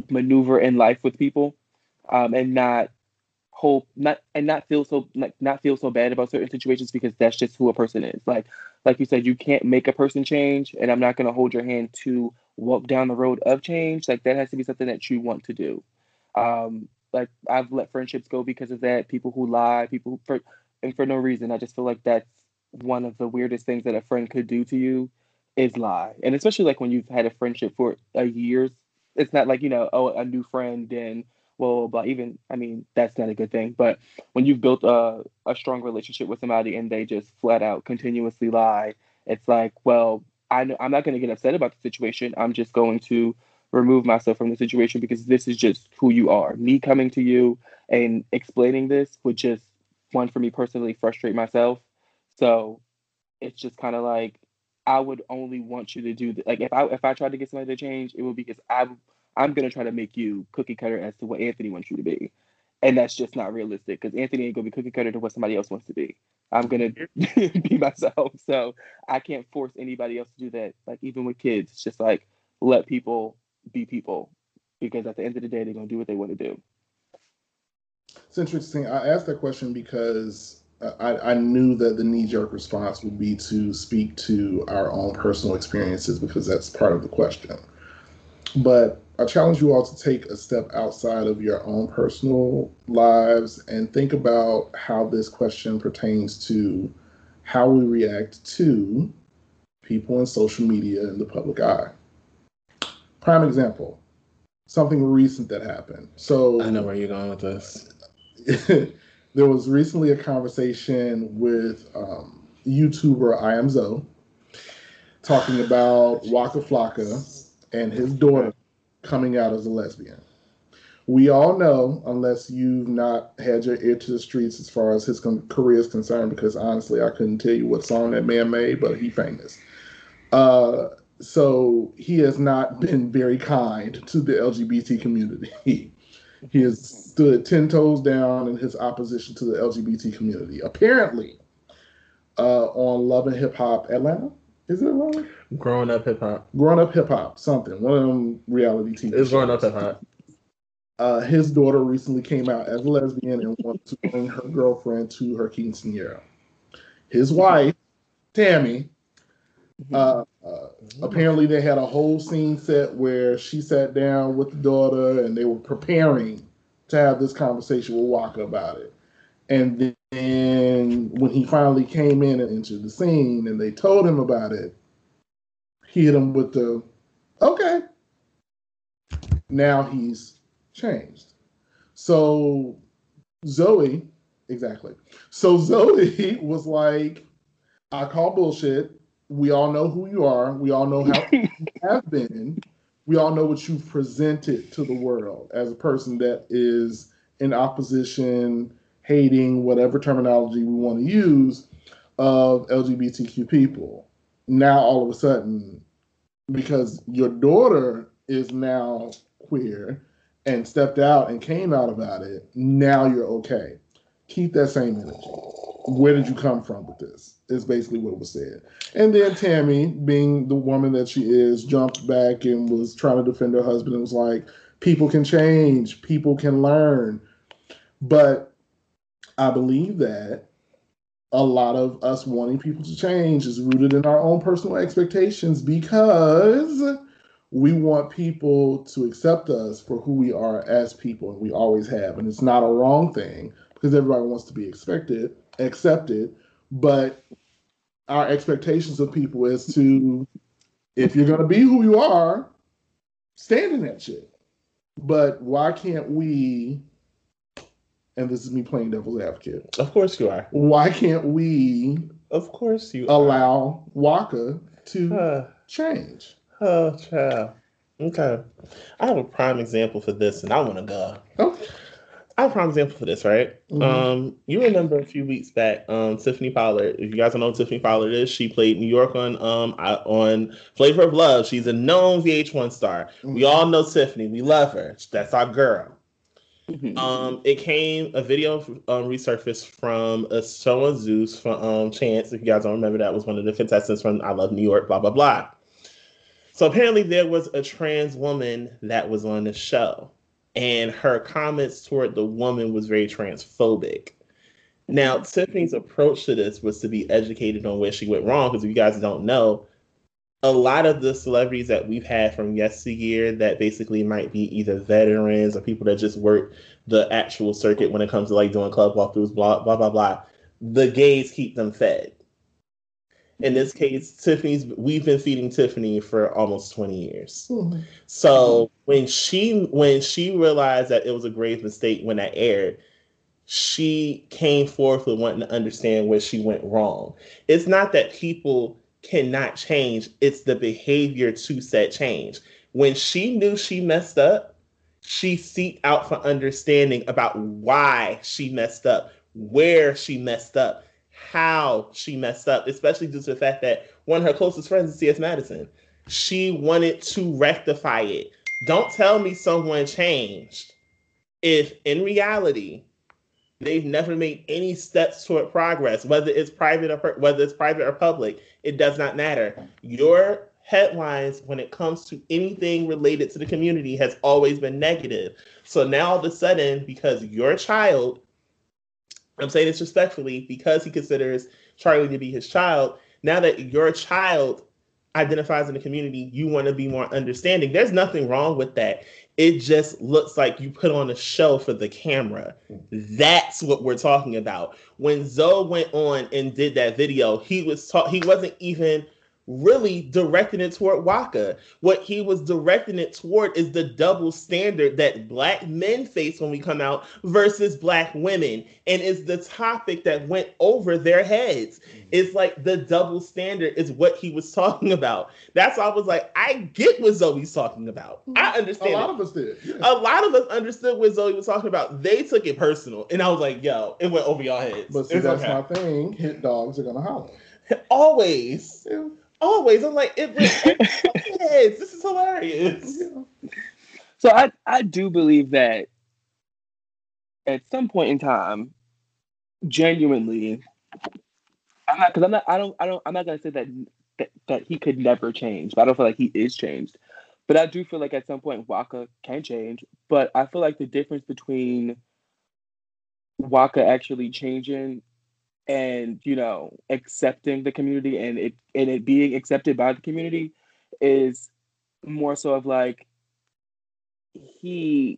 C: maneuver in life with people um, and not hope not and not feel so like not feel so bad about certain situations because that's just who a person is like like you said you can't make a person change and i'm not going to hold your hand to walk down the road of change like that has to be something that you want to do um like I've let friendships go because of that. People who lie, people who, for and for no reason. I just feel like that's one of the weirdest things that a friend could do to you is lie. And especially like when you've had a friendship for a years it's not like you know oh a new friend and well blah even I mean that's not a good thing. But when you've built a a strong relationship with somebody and they just flat out continuously lie, it's like well I know, I'm not going to get upset about the situation. I'm just going to remove myself from the situation because this is just who you are. Me coming to you and explaining this would just one for me personally frustrate myself. So it's just kind of like I would only want you to do that. Like if I if I tried to get somebody to change, it would be because I'm I'm gonna try to make you cookie cutter as to what Anthony wants you to be, and that's just not realistic because Anthony ain't gonna be cookie cutter to what somebody else wants to be. I'm gonna be myself, so I can't force anybody else to do that. Like even with kids, it's just like let people be people because at the end of the day, they're gonna do what they want to do.
A: It's interesting. I asked that question because I, I knew that the knee jerk response would be to speak to our own personal experiences because that's part of the question. But I challenge you all to take a step outside of your own personal lives and think about how this question pertains to how we react to people in social media and the public eye. Prime example, something recent that happened. So
B: I know where you're going with this.
A: there was recently a conversation with um, YouTuber I Am Zoe talking about Waka Flocka and his daughter coming out as a lesbian. We all know, unless you've not had your ear to the streets as far as his con- career is concerned, because honestly, I couldn't tell you what song that man made, but he famous. Uh, so he has not been very kind to the LGBT community. he has stood ten toes down in his opposition to the LGBT community. Apparently, uh, on Love and Hip Hop Atlanta, is it Atlanta?
B: Growing Up Hip Hop.
A: Growing Up Hip Hop, something. One of them reality TV.
B: It's Growing Up Hip Hop.
A: Uh, his daughter recently came out as a lesbian and wanted to bring her girlfriend to her quinceanera. His wife, Tammy, uh, uh, apparently they had a whole scene set where she sat down with the daughter and they were preparing to have this conversation with Waka about it. And then when he finally came in and entered the scene and they told him about it, he hit him with the, okay. Now he's changed. So Zoe, exactly. So Zoe was like, I call bullshit. We all know who you are. We all know how you have been. We all know what you've presented to the world as a person that is in opposition, hating, whatever terminology we want to use, of LGBTQ people. Now, all of a sudden, because your daughter is now queer and stepped out and came out about it, now you're okay. Keep that same energy. Where did you come from with this? Is basically what was said. And then Tammy, being the woman that she is, jumped back and was trying to defend her husband and was like, people can change, people can learn. But I believe that a lot of us wanting people to change is rooted in our own personal expectations because we want people to accept us for who we are as people, and we always have. And it's not a wrong thing because everybody wants to be expected, accepted. But our expectations of people is to, if you're going to be who you are, stand in that shit. But why can't we? And this is me playing devil's advocate.
B: Of course you are.
A: Why can't we?
B: Of course you
A: allow Waka to uh, change.
B: Oh, child. Okay. I have a prime example for this, and I want to go. Okay. I have a prime example for this, right? Mm-hmm. Um, you remember a few weeks back, um, Tiffany Pollard. If you guys don't know Tiffany Pollard is, she played New York on um on Flavor of Love. She's a known VH1 star. Mm-hmm. We all know Tiffany. We love her. That's our girl. Mm-hmm. Um, it came a video um, resurfaced from a show on Zeus from um, Chance. If you guys don't remember, that was one of the contestants from I Love New York. Blah blah blah. So apparently there was a trans woman that was on the show, and her comments toward the woman was very transphobic. Now, Tiffany's approach to this was to be educated on where she went wrong, because if you guys don't know, a lot of the celebrities that we've had from yesteryear that basically might be either veterans or people that just work the actual circuit when it comes to like doing club walkthroughs, blah blah blah blah. The gays keep them fed. In this case, Tiffany's we've been feeding Tiffany for almost 20 years. Mm-hmm. So when she when she realized that it was a grave mistake when that aired, she came forth with wanting to understand where she went wrong. It's not that people cannot change, it's the behavior to set change. When she knew she messed up, she seeked out for understanding about why she messed up, where she messed up, how she messed up, especially due to the fact that one of her closest friends is C.S. Madison. She wanted to rectify it. Don't tell me someone changed if in reality they've never made any steps toward progress, whether it's private or whether it's private or public. It does not matter. Your headlines when it comes to anything related to the community has always been negative. So now all of a sudden, because your child I'm saying this respectfully because he considers Charlie to be his child. Now that your child identifies in the community, you want to be more understanding. There's nothing wrong with that. It just looks like you put on a show for the camera. That's what we're talking about. When Zoe went on and did that video, he was ta- he wasn't even really directing it toward Waka. What he was directing it toward is the double standard that black men face when we come out versus black women. And it's the topic that went over their heads. Mm-hmm. It's like the double standard is what he was talking about. That's why I was like, I get what Zoe's talking about. I mm-hmm. understand.
A: A lot
B: it.
A: of us did.
B: Yeah. A lot of us understood what Zoe was talking about. They took it personal. And I was like, yo, it went over your heads.
A: But see,
B: it's
A: that's okay. my thing. Hit dogs are gonna holler.
B: Always. Yeah always. I'm like, it was this is hilarious.
C: So I I do believe that at some point in time, genuinely, I'm not because I'm not I don't I don't I'm not gonna say that, that that he could never change, but I don't feel like he is changed. But I do feel like at some point Waka can change. But I feel like the difference between Waka actually changing and you know accepting the community and it and it being accepted by the community is more so of like he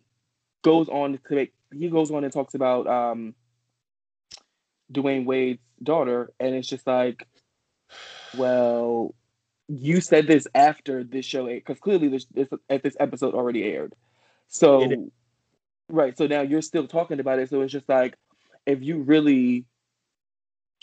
C: goes on to make he goes on and talks about um Dwyane Wade's daughter. And it's just like well you said this after this show because clearly this, this this episode already aired. So right so now you're still talking about it. So it's just like if you really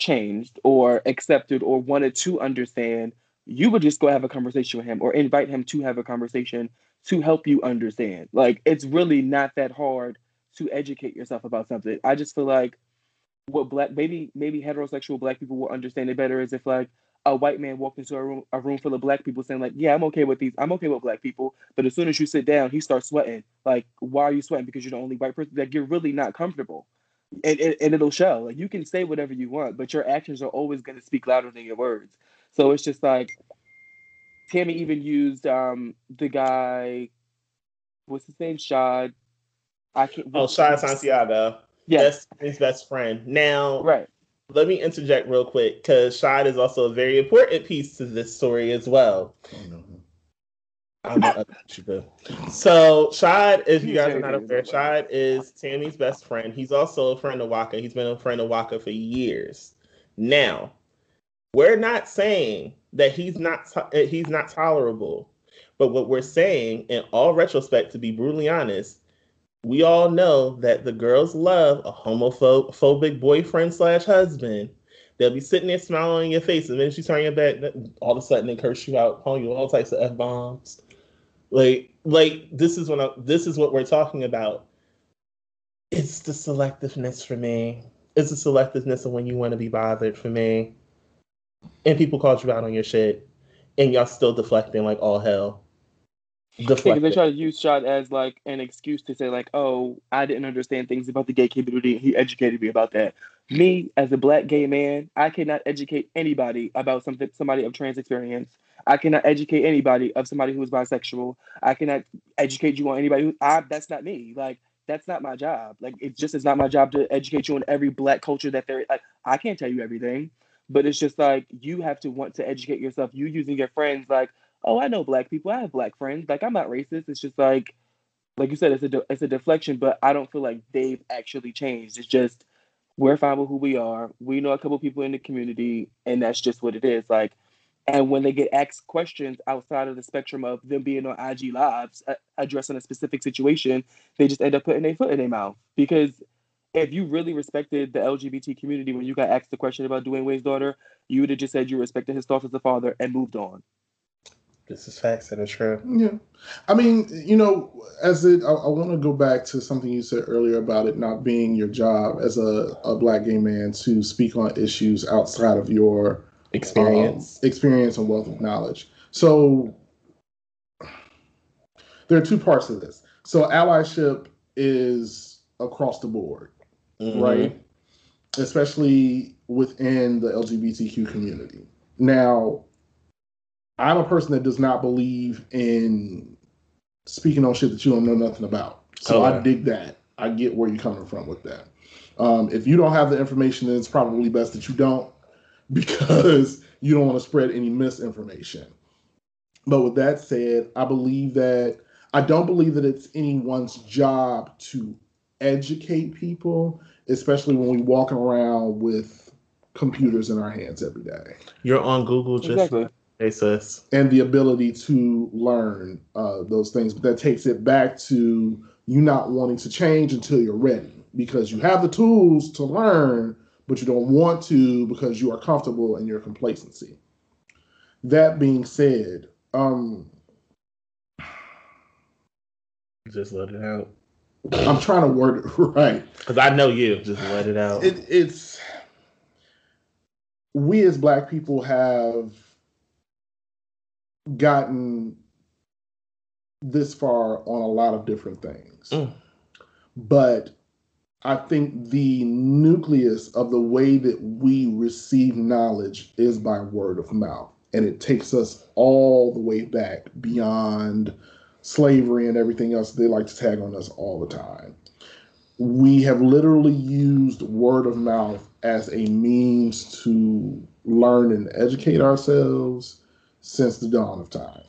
C: changed or accepted or wanted to understand, you would just go have a conversation with him or invite him to have a conversation to help you understand. Like it's really not that hard to educate yourself about something. I just feel like what black maybe maybe heterosexual black people will understand it better is if like a white man walked into a room a room full of black people saying like, "Yeah, I'm okay with these. I'm okay with black people." But as soon as you sit down, he starts sweating. Like, why are you sweating? Because you're the only white person. Like, you're really not comfortable and, and, and it'll show. Like you can say whatever you want, but your actions are always going to speak louder than your words. So it's just like Tammy even used um the guy, what's his name, Shad.
B: I can't. Oh, Shad Santiago. Yes, his best friend. Now,
C: right.
B: Let me interject real quick because Shad is also a very important piece to this story as well. Oh, no. I'm not So Shad, if you guys are not aware, Shad is Tammy's best friend. He's also a friend of Waka. He's been a friend of Waka for years. Now, we're not saying that he's not to- eh, he's not tolerable, but what we're saying, in all retrospect, to be brutally honest, we all know that the girls love a homophobic boyfriend slash husband. They'll be sitting there smiling on your face, and then she turn your back. All of a sudden, they curse you out, calling you all types of f bombs. Like like this is what I, this is what we're talking about. It's the selectiveness for me. It's the selectiveness of when you want to be bothered for me. And people called you out on your shit, and y'all still deflecting like all hell.
C: They try to use Shad as like an excuse to say like, "Oh, I didn't understand things about the gay community. He educated me about that." Me as a black gay man, I cannot educate anybody about something somebody of trans experience. I cannot educate anybody of somebody who is bisexual. I cannot educate you on anybody who I that's not me. Like that's not my job. Like it just is not my job to educate you on every black culture that there like I can't tell you everything. But it's just like you have to want to educate yourself. You using your friends like, oh, I know black people. I have black friends. Like I'm not racist. It's just like, like you said, it's a de- it's a deflection. But I don't feel like they've actually changed. It's just we're fine with who we are. We know a couple people in the community, and that's just what it is. Like, and when they get asked questions outside of the spectrum of them being on IG lives addressing a specific situation, they just end up putting their foot in their mouth. Because if you really respected the LGBT community when you got asked the question about Dwyane Wade's daughter, you would have just said you respected his thoughts as a father and moved on.
B: This is facts that are true.
A: Yeah. I mean, you know, as it, I, I want to go back to something you said earlier about it not being your job as a, a black gay man to speak on issues outside of your
B: experience,
A: um, experience and wealth of knowledge. So there are two parts to this. So allyship is across the board, mm-hmm. right? Especially within the LGBTQ community. Now, I'm a person that does not believe in speaking on shit that you don't know nothing about. So I dig that. I get where you're coming from with that. Um, if you don't have the information, then it's probably best that you don't because you don't want to spread any misinformation. But with that said, I believe that I don't believe that it's anyone's job to educate people, especially when we're walking around with computers in our hands every day.
B: You're on Google just exactly. Hey, sis.
A: And the ability to learn uh, those things. But that takes it back to you not wanting to change until you're ready because you have the tools to learn, but you don't want to because you are comfortable in your complacency. That being said, um,
B: just let it out.
A: I'm trying to word it right
B: because I know you. Just let it out.
A: It, it's we as Black people have gotten this far on a lot of different things. Mm. But I think the nucleus of the way that we receive knowledge is by word of mouth. And it takes us all the way back beyond slavery and everything else they like to tag on us all the time. We have literally used word of mouth as a means to learn and educate ourselves since the dawn of time.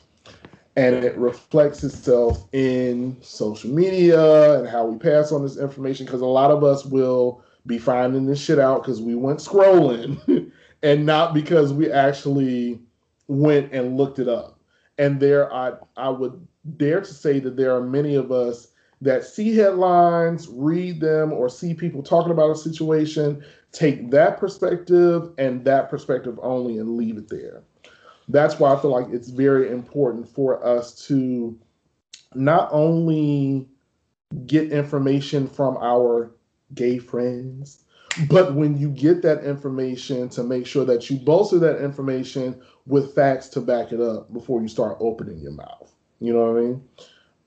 A: And it reflects itself in social media and how we pass on this information because a lot of us will be finding this shit out because we went scrolling and not because we actually went and looked it up. And there, I, I would dare to say that there are many of us that see headlines, read them, or see people talking about a situation, take that perspective and that perspective only and leave it there that's why I feel like it's very important for us to not only get information from our gay friends, but when you get that information, to make sure that you bolster that information with facts to back it up before you start opening your mouth. You know what I mean?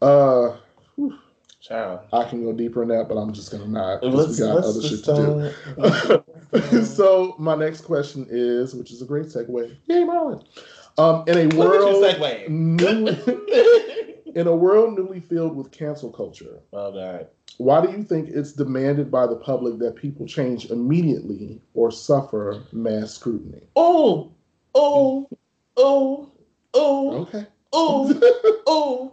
A: Uh, whew. Child. I can go deeper in that, but I'm just gonna not because we got other shit to do. so my next question is, which is a great segue. Yay, Marlon. Um, in a world newly, in a world newly filled with cancel culture.
B: Oh God.
A: Why do you think it's demanded by the public that people change immediately or suffer mass scrutiny?
B: Oh, oh, oh, oh.
A: Okay.
B: Oh, oh,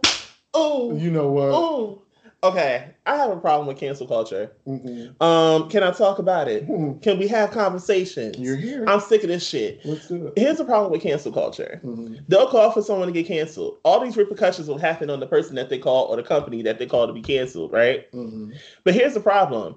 B: oh.
A: You know what?
B: Oh okay, I have a problem with cancel culture. Mm-hmm. Um, can I talk about it? Mm-hmm. Can we have conversations?
A: You're here.
B: I'm sick of this shit.
A: Let's do it.
B: Here's the problem with cancel culture. Mm-hmm. They'll call for someone to get canceled. All these repercussions will happen on the person that they call or the company that they call to be canceled, right? Mm-hmm. But here's the problem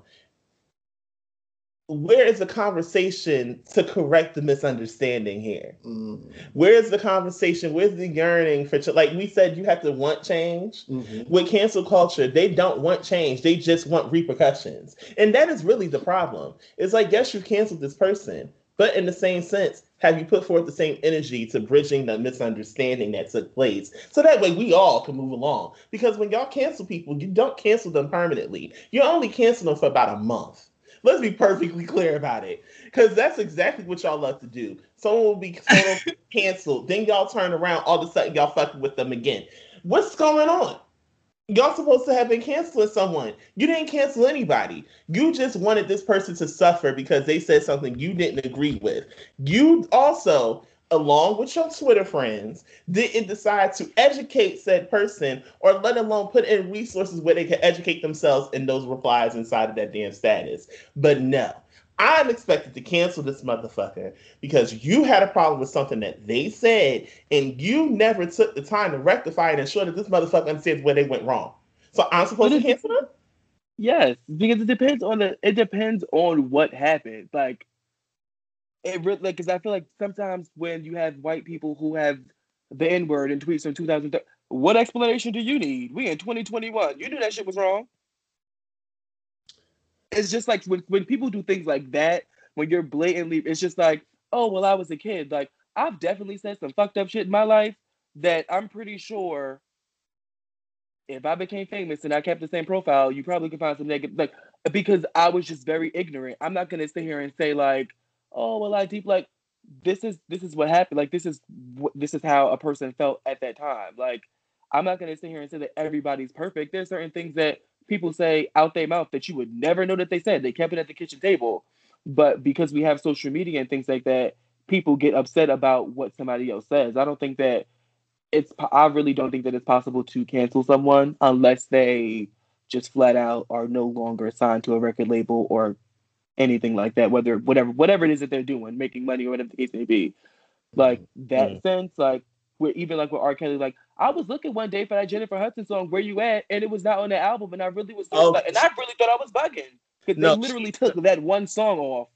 B: where is the conversation to correct the misunderstanding here? Mm. Where is the conversation? Where's the yearning for like we said you have to want change mm-hmm. with cancel culture? They don't want change. They just want repercussions, and that is really the problem. It's like yes, you canceled this person, but in the same sense, have you put forth the same energy to bridging the misunderstanding that took place? So that way we all can move along. Because when y'all cancel people, you don't cancel them permanently. You only cancel them for about a month Let's be perfectly clear about it. Because that's exactly what y'all love to do. Someone will be canceled. Then y'all turn around, all of a sudden y'all fucking with them again. What's going on? Y'all supposed to have been canceling someone. You didn't cancel anybody. You just wanted this person to suffer because they said something you didn't agree with. You also along with your Twitter friends, didn't decide to educate said person or let alone put in resources where they can educate themselves in those replies inside of that damn status. But no, I'm expected to cancel this motherfucker because you had a problem with something that they said and you never took the time to rectify it and ensure that this motherfucker understands where they went wrong. So I'm supposed to cancel them?
C: Yes, because it depends on the it depends on what happened. Like it really like because I feel like sometimes when you have white people who have the N word in tweets from 2003, what explanation do you need? We in 2021. You knew that shit was wrong it's just like when, when people do things like that, when you're blatantly, it's just like, oh, well, I was a kid. Like, I've definitely said some fucked up shit in my life that I'm pretty sure if I became famous and I kept the same profile, you probably could find some negative, like, because I was just very ignorant. I'm not gonna sit here and say like, oh, well, I deep like this is this is what happened. Like, this is this is how a person felt at that time. Like, I'm not gonna sit here and say that everybody's perfect. There's certain things that people say out their mouth that you would never know that they said. They kept it at the kitchen table. But because we have social media and things like that, people get upset about what somebody else says. I don't think that it's I really don't think that it's possible to cancel someone unless they just flat out are no longer assigned to a record label or anything like that, whether whatever whatever it is that they're doing, making money or whatever the case may be. Like that mm-hmm. sense, like we're even like with R. Kelly, like I was looking one day for that Jennifer Hudson song, "Where You At," and it was not on the album, and I really was, oh, like, and I really thought I was bugging because no, they literally she, took that one song off.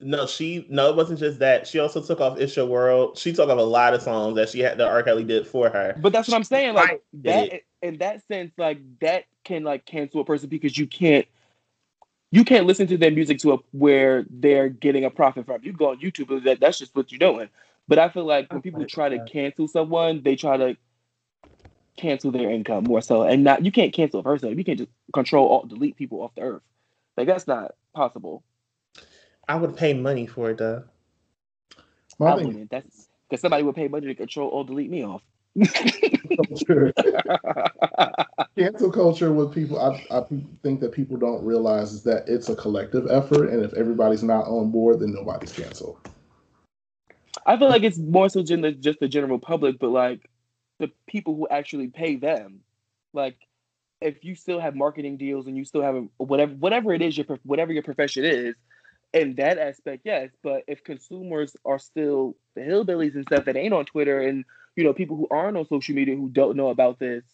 B: No, she no, it wasn't just that. She also took off "It's Your World." She took off a lot of songs that she had that R. Kelly did for her.
C: But that's what I'm saying. Like that, in that sense, like that can like cancel a person because you can't you can't listen to their music to a, where they're getting a profit from. You go on YouTube, that that's just what you're doing. But I feel like when people try to cancel someone, they try to cancel their income more so, and not you can't cancel a person. You can't just control all delete people off the earth. Like that's not possible.
B: I would pay money for it though.
C: My I wouldn't. That's because somebody would pay money to control or delete me off.
A: Cancel culture with people, I, I think that people don't realize is that it's a collective effort, and if everybody's not on board, then nobody's canceled.
C: I feel like it's more so just the general public, but like the people who actually pay them. Like, if you still have marketing deals and you still have a, whatever whatever it is your whatever your profession is, in that aspect, yes. But if consumers are still the hillbillies and stuff that ain't on Twitter, and you know people who aren't on social media who don't know about this,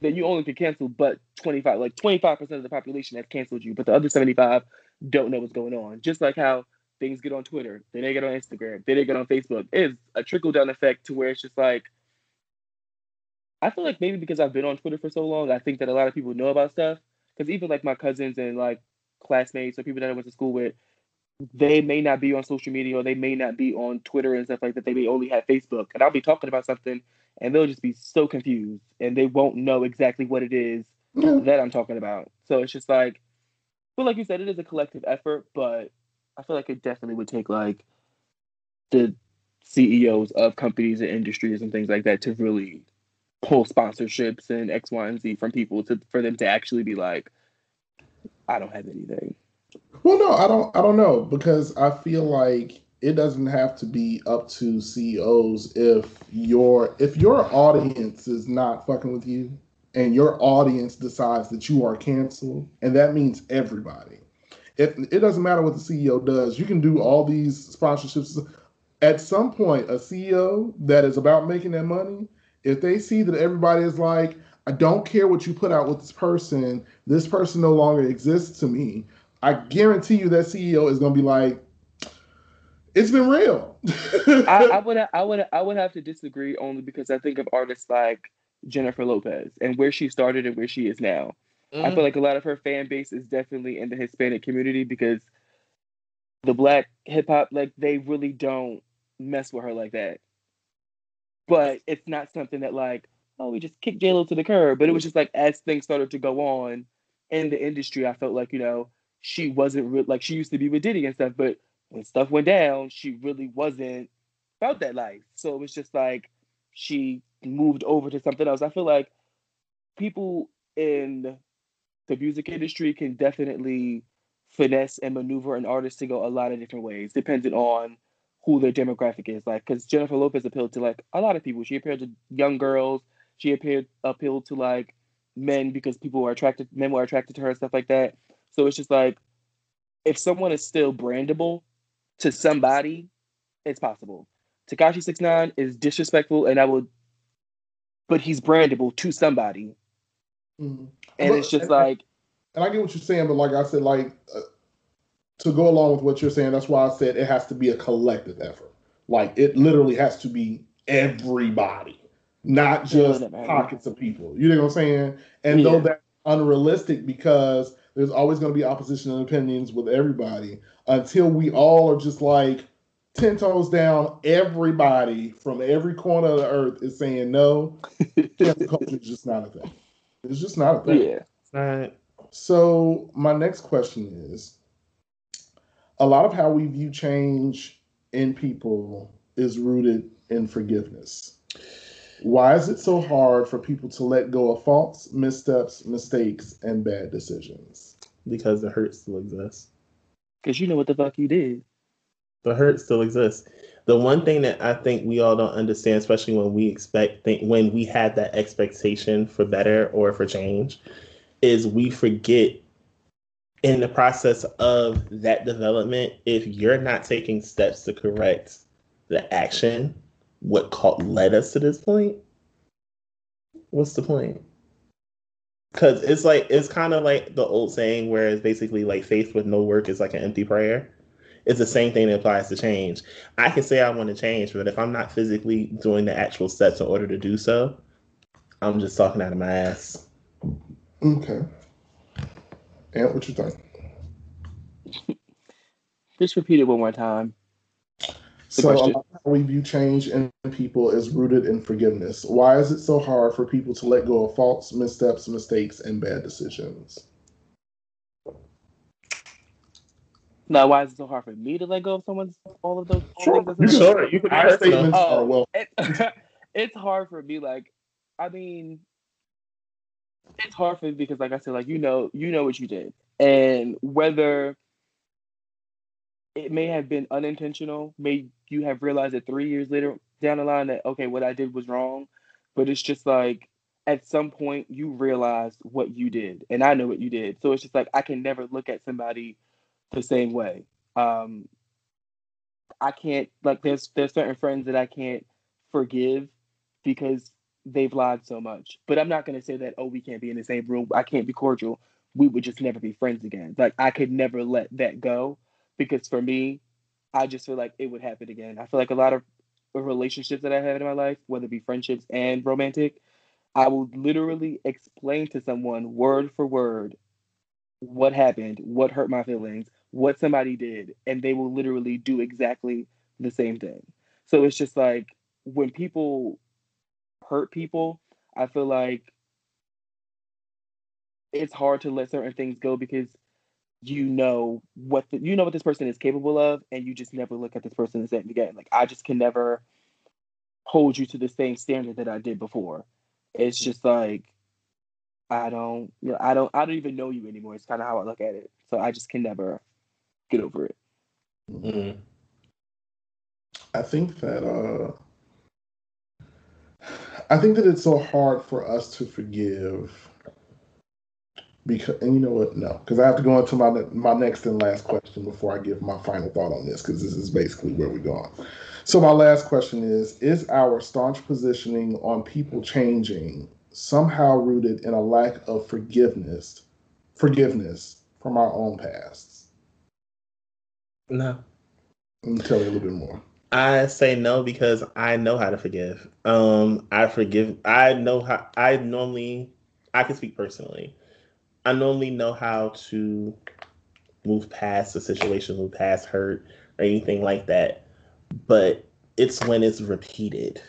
C: then you only can cancel but 25 like 25% of the population has canceled you but the other 75 don't know what's going on just like how things get on twitter then they get on instagram then they get on facebook it's a trickle down effect to where it's just like I feel like maybe because I've been on Twitter for so long, I think that a lot of people know about stuff. Because even like my cousins and like classmates or people that I went to school with, they may not be on social media or they may not be on Twitter and stuff like that. They may only have Facebook. And I'll be talking about something and they'll just be so confused and they won't know exactly what it is yeah. that I'm talking about. So it's just like, but like you said, it is a collective effort, but I feel like it definitely would take like the CEOs of companies and industries and things like that to really pull sponsorships and X, Y, and Z from people to for them to actually be like, I don't have anything.
A: Well, no, I don't. I don't know because I feel like it doesn't have to be up to CEOs if your if your audience is not fucking with you and your audience decides that you are canceled, and that means everybody. If it doesn't matter what the CEO does, you can do all these sponsorships. At some point, a CEO that is about making that money if they see that everybody is like, I don't care what you put out with this person, this person no longer exists to me, I guarantee you that CEO is going to be like, it's been real.
C: I, I, would I would I would have to disagree only because I think of artists like Jennifer Lopez and where she started and where she is now. Mm. I feel like a lot of her fan base is definitely in the Hispanic community because the black hip hop like they really don't mess with her like that but it's not something that like oh we just kicked J Lo to the curb. But it was just like as things started to go on in the industry, I felt like you know she wasn't re- like she used to be with Diddy and stuff, but when stuff went down, she really wasn't about that life. So it was just like she moved over to something else. I feel like people in the music industry can definitely finesse and maneuver an artist to go a lot of different ways, depending on who their demographic is. Like, because Jennifer Lopez appealed to like a lot of people. She appealed to young girls. She appeared appealed to like men because people were attracted, men were attracted to her, stuff like that. So it's just like if someone is still brandable to somebody, it's possible. Tekashi Six Nine is disrespectful, and I would, but he's brandable to somebody, mm-hmm. and but, it's just
A: and,
C: like.
A: And I get what you're saying, but like I said, like uh, to go along with what you're saying, that's why I said it has to be a collective effort. Like it literally has to be everybody, not just yeah, pockets of people. You know what I'm saying? And yeah. though that's unrealistic because there's always going to be opposition and opinions with everybody until we all are just like 10 toes down. Everybody from every corner of the earth is saying no. cancel culture is just not a thing. It's just not a thing.
C: Yeah. All right.
A: So, my next question is a lot of how we view change in people is rooted in forgiveness. Why is it so hard for people to let go of faults, missteps, mistakes, and bad decisions?
B: Because the hurt still exists.
C: Because you know what the fuck you did.
B: The hurt still exists. The one thing that I think we all don't understand, especially when we expect think, when we had that expectation for better or for change, is we forget in the process of that development, if you're not taking steps to correct the action, what caught, led us to this point, what's the point? Because it's like it's kind of like the old saying where it's basically like faith with no work is like an empty prayer. It's the same thing that applies to change. I can say I want to change, but if I'm not physically doing the actual steps in order to do so, I'm just talking out of my ass.
A: Okay. And what you think?
C: Just repeat it one more time.
A: The so how we view change in people is rooted in forgiveness. Why is it so hard for people to let go of faults, missteps, mistakes, and bad decisions?
C: Now, why is it so hard for me to let go of someone's all of those?
A: Sure, you sure. You can. Our statements oh, are well.
C: It, it's hard for me. Like, I mean, it's hard for me because, like I said, like you know, you know what you did, and whether it may have been unintentional, may you have realized that three years later down the line that okay, what I did was wrong, but it's just like at some point you realize what you did, and I know what you did, so it's just like I can never look at somebody the same way. Um, I can't like there's there's certain friends that I can't forgive because they've lied so much. But I'm not gonna say that, oh, we can't be in the same room. I can't be cordial. We would just never be friends again. Like I could never let that go because for me, I just feel like it would happen again. I feel like a lot of relationships that I have in my life, whether it be friendships and romantic, I will literally explain to someone word for word what happened, what hurt my feelings, what somebody did, and they will literally do exactly the same thing. So it's just like when people hurt people, I feel like it's hard to let certain things go because you know what the, you know what this person is capable of, and you just never look at this person the same again. Like I just can never hold you to the same standard that I did before. It's just like I don't, you know, I don't, I don't even know you anymore. It's kind of how I look at it. So I just can never get over it.
A: Mm-hmm. I think that uh I think that it's so hard for us to forgive because and you know what no because i have to go into my my next and last question before i give my final thought on this because this is basically where we're going so my last question is is our staunch positioning on people changing somehow rooted in a lack of forgiveness forgiveness from our own pasts
B: no
A: let me tell you a little bit more
B: I say no because I know how to forgive. Um, I forgive. I know how. I normally, I can speak personally. I normally know how to move past a situation, move past hurt or anything like that. But it's when it's repeated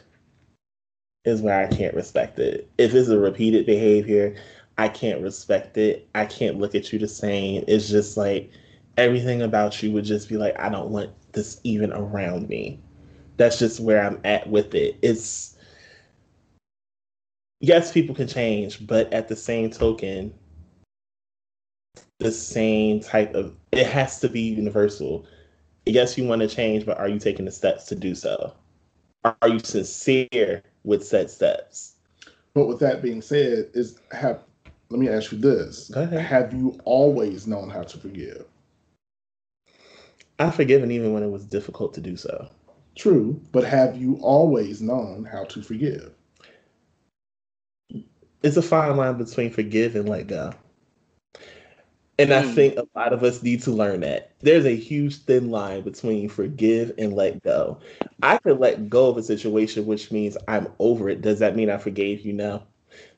B: is where I can't respect it. If it's a repeated behavior, I can't respect it. I can't look at you the same. It's just like everything about you would just be like, I don't want this even around me. That's just where I'm at with it. It's yes, people can change, but at the same token, the same type of it has to be universal. Yes, you want to change, but are you taking the steps to do so? Are you sincere with said steps?
A: But with that being said, is have let me ask you this: Have you always known how to forgive?
B: I've forgiven even when it was difficult to do so.
A: True, but have you always known how to forgive?
B: It's a fine line between forgive and let go. And I
C: Mm.
B: think a lot of us need to learn that. There's a huge thin line between forgive and let go. I could let go of a situation, which means I'm over it. Does that mean I forgave you? No.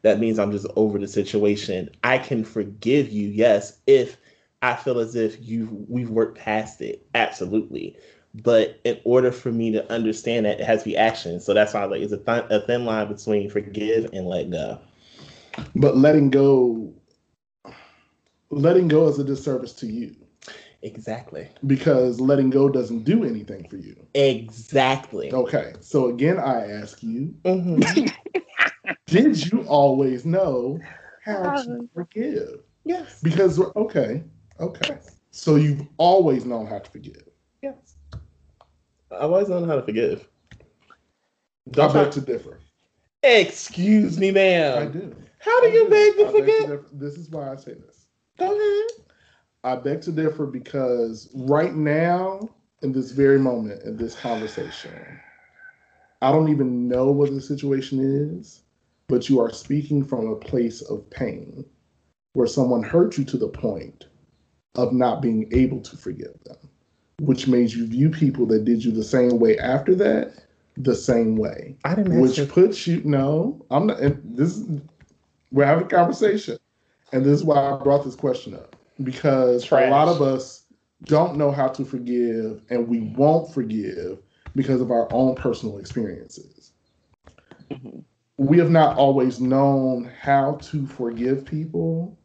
B: That means I'm just over the situation. I can forgive you, yes, if I feel as if you we've worked past it. Absolutely. But in order for me to understand that, it has to be action. So that's why like it's a, th- a thin line between forgive and let go.
A: But letting go, letting go is a disservice to you
B: Exactly.
A: because letting go doesn't do anything for you.
B: Exactly.
A: Okay, so again, I ask you,
B: Mhm.
A: did you always know how to forgive?
B: Yes.
A: Because okay, okay, so you've always known how to forgive.
B: Yes. I've always known how to forgive.
A: I
B: Don't
A: beg
B: try-
A: to differ.
B: Excuse me, ma'am.
A: I do.
B: How do
A: I
B: you beg to
A: I
B: forgive?
A: differ. This is why I say this.
B: Go ahead.
A: I beg to differ because right now, in this very moment, in this conversation, I don't even know what the situation is, but you are speaking from a place of pain where someone hurt you to the point of not being able to forgive them, which made you view people that did you the same way after that the same way,
B: I didn't
A: which puts you, no, I'm not, and this is, we're having a conversation. And this is why I brought this question up because
B: Trash.
A: a lot of us don't know how to forgive and we won't forgive because of our own personal experiences.
C: Mhm.
A: We have not always known how to forgive people,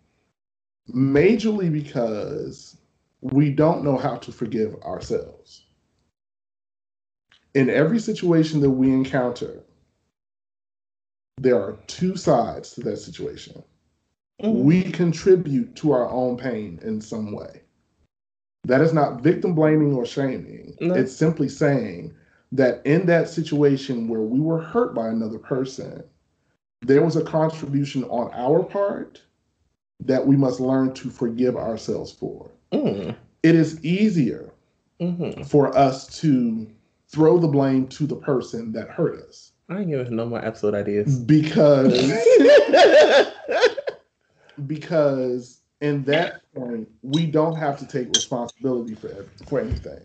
A: majorly because we don't know how to forgive ourselves. In every situation that we encounter, there are two sides to that situation
B: Mhm.
A: we contribute to our own pain in some way. That is not victim blaming or shaming.
B: No.
A: It's simply saying that in that situation where we were hurt by another person, there was a contribution on our part that we must learn to forgive ourselves for.
B: Mm.
A: It is easier
B: Mhm.
A: for us to throw the blame to the person that hurt us
B: I ain't giving no more absolute ideas.
A: because because in that point we don't have to take responsibility for for anything.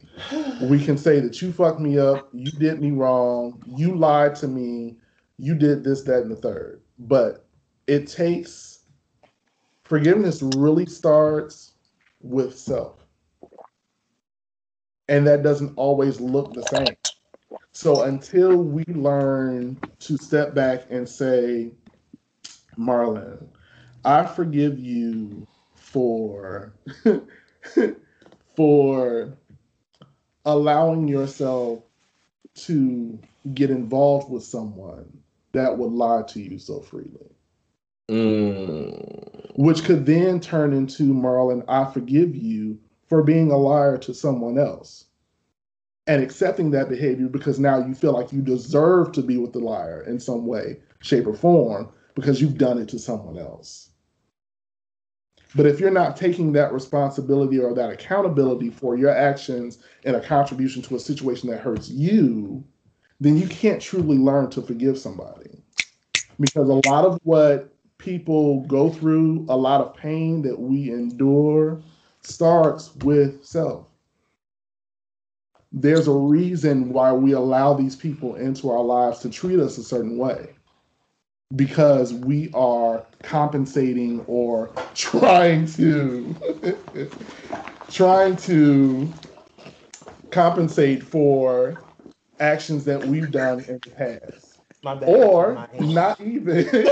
A: We can say that you fucked me up, you did me wrong, you lied to me, you did this, that, and the third. But it takes forgiveness really starts with self. And that doesn't always look the same. So until we learn to step back and say, Marlon, I forgive you for for allowing yourself to get involved with someone that would lie to you so freely.
B: Mm.
A: Which could then turn into Marlon, I forgive you for being a liar to someone else. And accepting that behavior because now you feel like you deserve to be with the liar in some way, shape, or form because you've done it to someone else. But if you're not taking that responsibility or that accountability for your actions and a contribution to a situation that hurts you, then you can't truly learn to forgive somebody. Because a lot of what people go through, a lot of pain that we endure, starts with self. There's a reason why we allow these people into our lives to treat us a certain way because we are compensating or trying to trying to compensate for actions that we've done in the past. Or not even.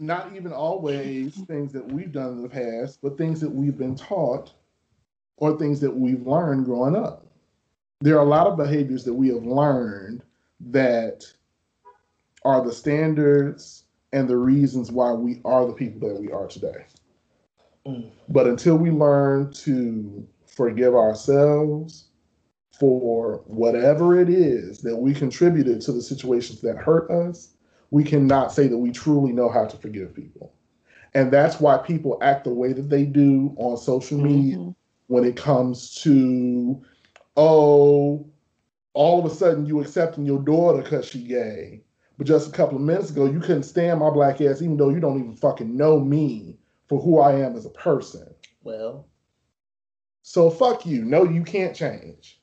A: Not even always things that we've done in the past but things that we've been taught or things that we've learned growing up. There are a lot of behaviors that we have learned that are the standards and the reasons why we are the people that we are today.
B: Mm.
A: But until we learn to forgive ourselves for whatever it is that we contributed to the situations that hurt us, we cannot say that we truly know how to forgive people. And that's why people act the way that they do on social media
C: Mhm.
A: when it comes to, oh, all of a sudden you accepting your daughter because she gay. But just a couple of minutes ago, you couldn't stand my black ass, even though you don't even fucking know me for who I am as a person.
B: Well.
A: So fuck you. No, you can't change.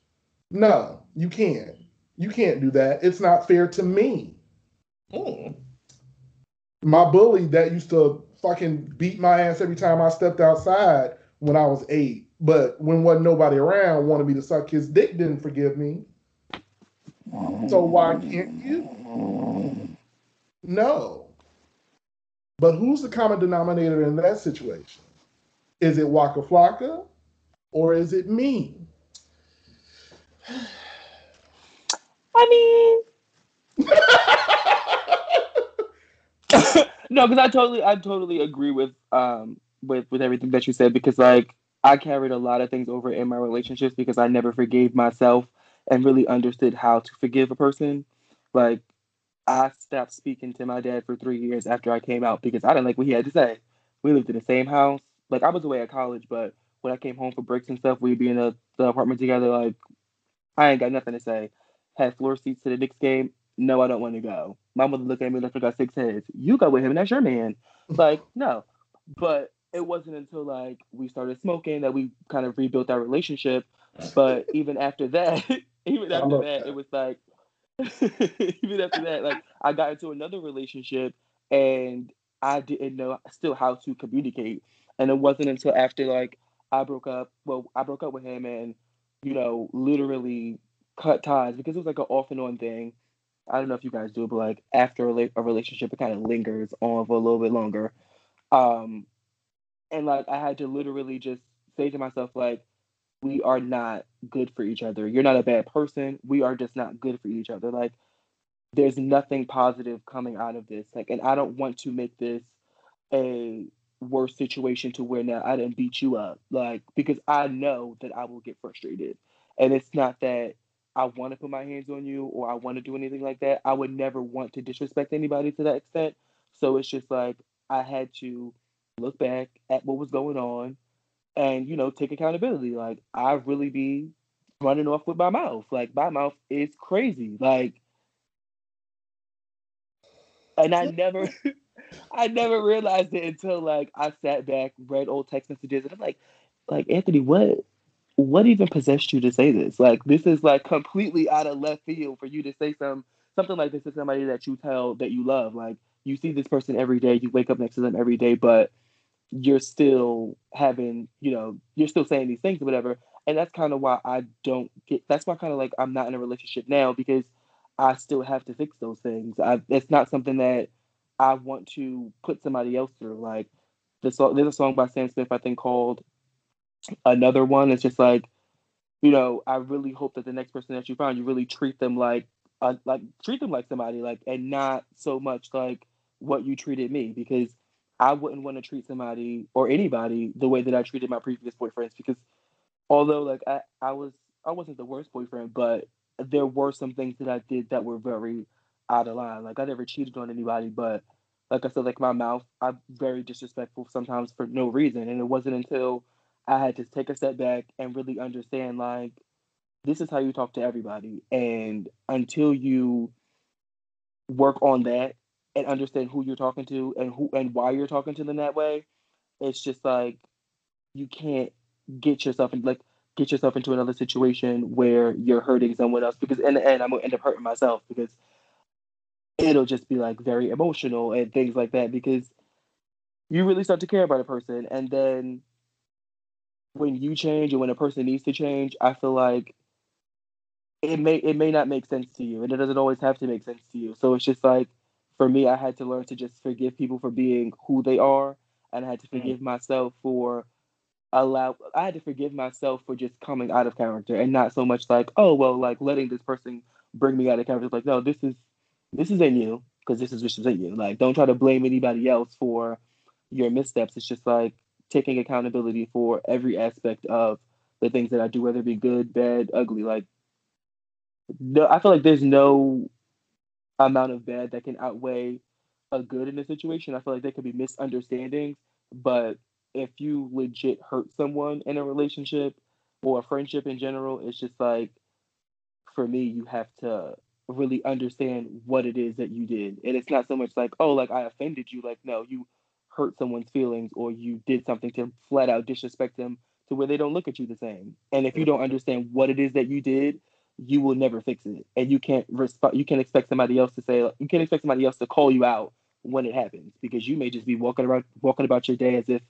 A: No, you can't. You can't do that. It's not fair to me. Mm. My bully that used to fucking beat my ass every time I stepped outside when I was eight, but when wasn't nobody around, wanted me to suck his dick, didn't forgive me. So why can't you? No. But who's the common denominator in that situation? Is it Waka Flocka or is it me?
C: I mean, no, because I totally, I totally agree with um with with everything that you said because like I carried a lot of things over in my relationships because I never forgave myself and really understood how to forgive a person. Like I stopped speaking to my dad for three years after I came out because I didn't like what he had to say. We lived in the same house. Like I was away at college, but when I came home for breaks and stuff, we'd be in the, the apartment together. Like I ain't got nothing to say. Had floor seats to the Knicks game. No, I don't want to go. My mother looked at me like I got six heads. You go with him, and that's your man. Like no, but it wasn't until like we started smoking that we kind of rebuilt our relationship. But even after that, even after that, that, it was like even after that, like I got into another relationship and I didn't know still how to communicate. And it wasn't until after like I broke up. Well, I broke up with him and you know literally cut ties because it was like an off and on thing. I don't know if you guys do, it, but like after a, a relationship, it kind of lingers on for a little bit longer. Um, and like I had to literally just say to myself like, we are not good for each other. You're not a bad person. We are just not good for each other. Like there's nothing positive coming out of this. Like and I don't want to make this a worse situation to where now I didn't beat you up. Like because I know that I will get frustrated. And it's not that I want to put my hands on you or I want to do anything like that. I would never want to disrespect anybody to that extent. So it's just like I had to look back at what was going on and you know take accountability. Like I really be running off with my mouth. Like my mouth is crazy. Like, and I never, I never realized it until like I sat back, read old text messages, and I'm like, like Anthony, what, what even possessed you to say this? Like this is like completely out of left field for you to say some something like this to somebody that you tell that you love. Like you see this person every day, you wake up next to them every day, but you're still having, you know, you're still saying these things or whatever. And that's kind of why I don't get, that's why kind of like I'm not in a relationship now because I still have to fix those things. I, it's not something that I want to put somebody else through. Like the song, there's a song by Sam Smith, I think called Another One. It's just like, you know, I really hope that the next person that you find, you really treat them like, uh, like treat them like somebody, like, and not so much like what you treated me because I wouldn't want to treat somebody or anybody the way that I treated my previous boyfriends because although like I, I was I wasn't the worst boyfriend, but there were some things that I did that were very out of line. Like I never cheated on anybody, but like I said, like my mouth, I'm very disrespectful sometimes for no reason. And it wasn't until I had to take a step back and really understand like this is how you talk to everybody. And until you work on that and understand who you're talking to and who and why you're talking to them that way, it's just like you can't get yourself in like get yourself into another situation where you're hurting someone else because in the end I'm gonna end up hurting myself because it'll just be like very emotional and things like that because you really start to care about a person and then when you change and when a person needs to change, I feel like it may it may not make sense to you and it doesn't always have to make sense to you. So it's just like for me, I had to learn to just forgive people for being who they are, and I had to mm. forgive mm-hmm. myself for allow. I had to forgive myself for just coming out of character, and not so much like, oh well, like letting this person bring me out of character. Like, no, this is this is in you because this is this is in you. Like, don't try to blame anybody else for your missteps. It's just like taking accountability for every aspect of the things that I do, whether it be good, bad, ugly. Like, no, I feel like there's no amount of bad that can outweigh a good in a situation. I feel like there could be misunderstandings, but if you legit hurt someone in a relationship or a friendship in general, it's just like for me, you have to really understand what it is that you did. And it's not so much like, oh, like I offended you. Like, no, you hurt someone's feelings or you did something to flat out disrespect them to where they don't look at you the same. And if you don't understand what it is that you did, you will never fix it. And you can't respond you can't expect somebody else to say you can't expect somebody else to call you out when it happens because you may just be walking around walking about your day as if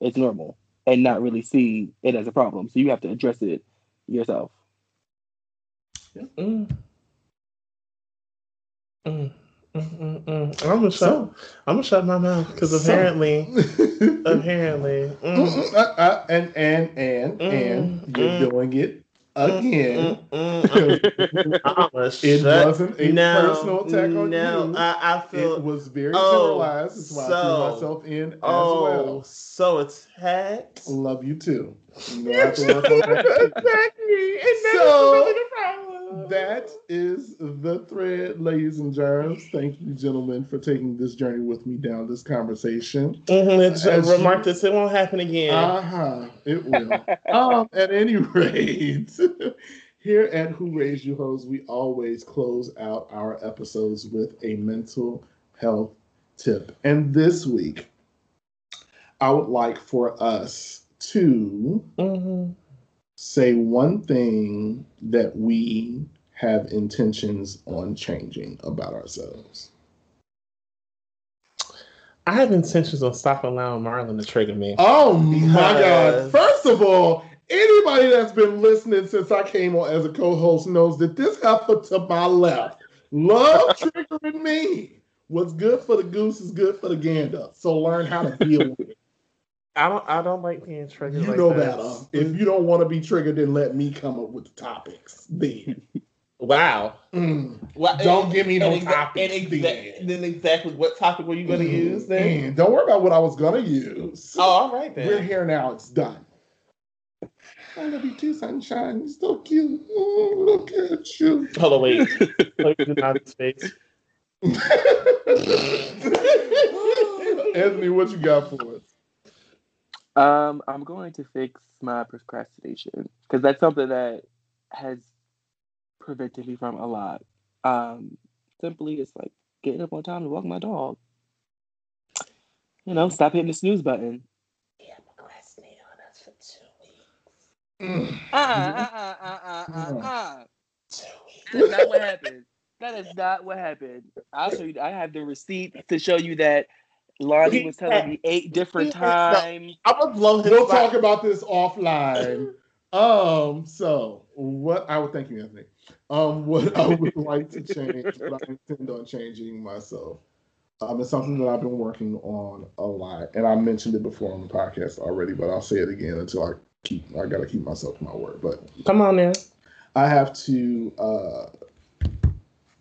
C: it's normal and not really see it as a problem. So you have to address it yourself.
B: Mm. Mm. Mm, mm, mm. I'm gonna shut. So, I'm gonna shut my mouth because apparently, so. apparently,
A: mm. uh, uh, and and and and you're mm. doing it again. it wasn't a no, personal attack on
B: no,
A: you.
B: I, I feel
A: it was very oh, generalized. That's why so, I threw myself in as oh, well.
B: So attacked.
A: Love you too. You know, I have to work on that. exactly. And so, really the problem that is the thread, ladies and germs. Thank you, gentlemen, for taking this journey with me down this conversation.
B: Mm-hmm. It's remark this it won't happen again.
A: Uh huh. It will. um, at any rate, here at Who Raised You Hoes, we always close out our episodes with a mental health tip. And this week, I would like for us to. Mm-hmm say one thing that we have intentions on changing about ourselves.
B: I have intentions on stopping allowing Marlon to trigger me.
A: Oh my God. First of all, anybody that's been listening since I came on as a co host knows that this heifer to my left love triggering me. What's good for the goose is good for the gander. So learn how to deal with it.
B: I don't. I don't like being triggered.
A: You
B: like
A: know that. better. If you don't want to be triggered, then let me come up with the topics. Then.
B: wow.
A: Mm. Well, don't and, give me no exa- topics.
B: And exa- then. then. exactly what topic were you going to mm. use? Then
A: mm. don't worry about what I was going to use.
B: Oh, all right then.
A: We're here now. It's done. I love you too, sunshine. You're so cute. Oh, look at you.
B: Hold on, wait. Look in his face.
A: Anthony, what you got for us?
C: Um, I'm going to fix my procrastination because that's something that has prevented me from a lot. Um, simply, it's like getting up on time to walk my dog. You know, stop hitting the snooze button.
B: Yeah, procrastinate on us for two weeks. Uh, uh,
C: uh, uh, uh, uh, uh. Two weeks. That's not what happened. That is not what happened. I'll show you. I have the receipt to show you that Lonnie was telling me eight different times.
A: I would love We'll talk about this offline. um, so what I would thank you, Anthony. Um, what I would like to change, what I intend on changing myself. Um, it's something that I've been working on a lot, and I mentioned it before on the podcast already, but I'll say it again until I keep. I gotta keep myself to my word. But
B: come on, man.
A: I have to. Uh,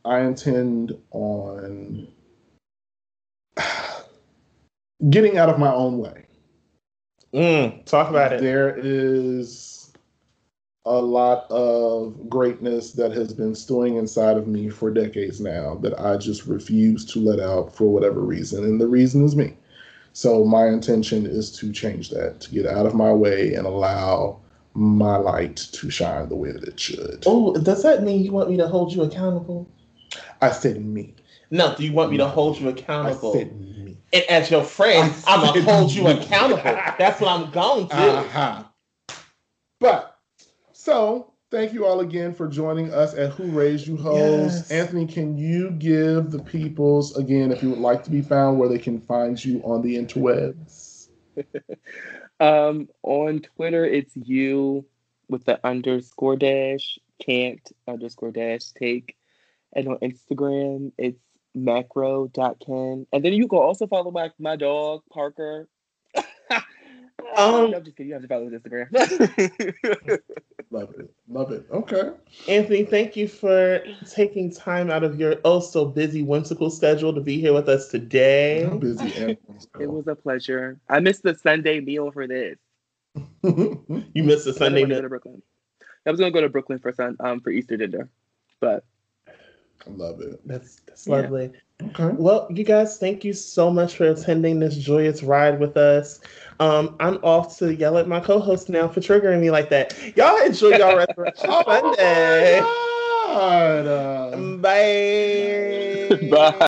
A: I intend on getting out of my own way.
B: Mm, talk about it.
A: There is a lot of greatness that has been stewing inside of me for decades now that I just refuse to let out for whatever reason. And the reason is me. So my intention is to change that, to get out of my way and allow my light to shine the way that it should.
B: Oh, does that mean you want me to hold you accountable?
A: I said me.
B: No, do you want me to hold you accountable? I said me. And as your friend, I'm gonna hold you accountable. That's what I'm going to. Uh-huh.
A: But so thank you all again for joining us at Who Raised You Hoes. Yes. Anthony, can you give the peoples again, if you would like to be found, where they can find you on the interwebs?
C: um, on Twitter, it's you with the underscore dash can't underscore dash take. And on Instagram, it's macro.ken. And then you can also follow my, my dog, Parker. um, I'm just kidding. You have to follow his Instagram.
A: Love it. Love it. Okay.
B: Anthony, thank you for taking time out of your oh so busy whimsical schedule to be here with us today.
A: I'm busy.
C: it was a pleasure. I missed the Sunday meal for this.
B: you missed the Sunday meal.
C: to Brooklyn. I was gonna go to Brooklyn for sun um for Easter dinner, but
A: I love it.
B: That's that's yeah. lovely. Okay. Well, you guys, thank you so much for attending this joyous ride with us. Um, I'm off to yell at my co-host now for triggering me like that. Y'all enjoy y'all resurrection oh Sunday. Bye.
C: Bye.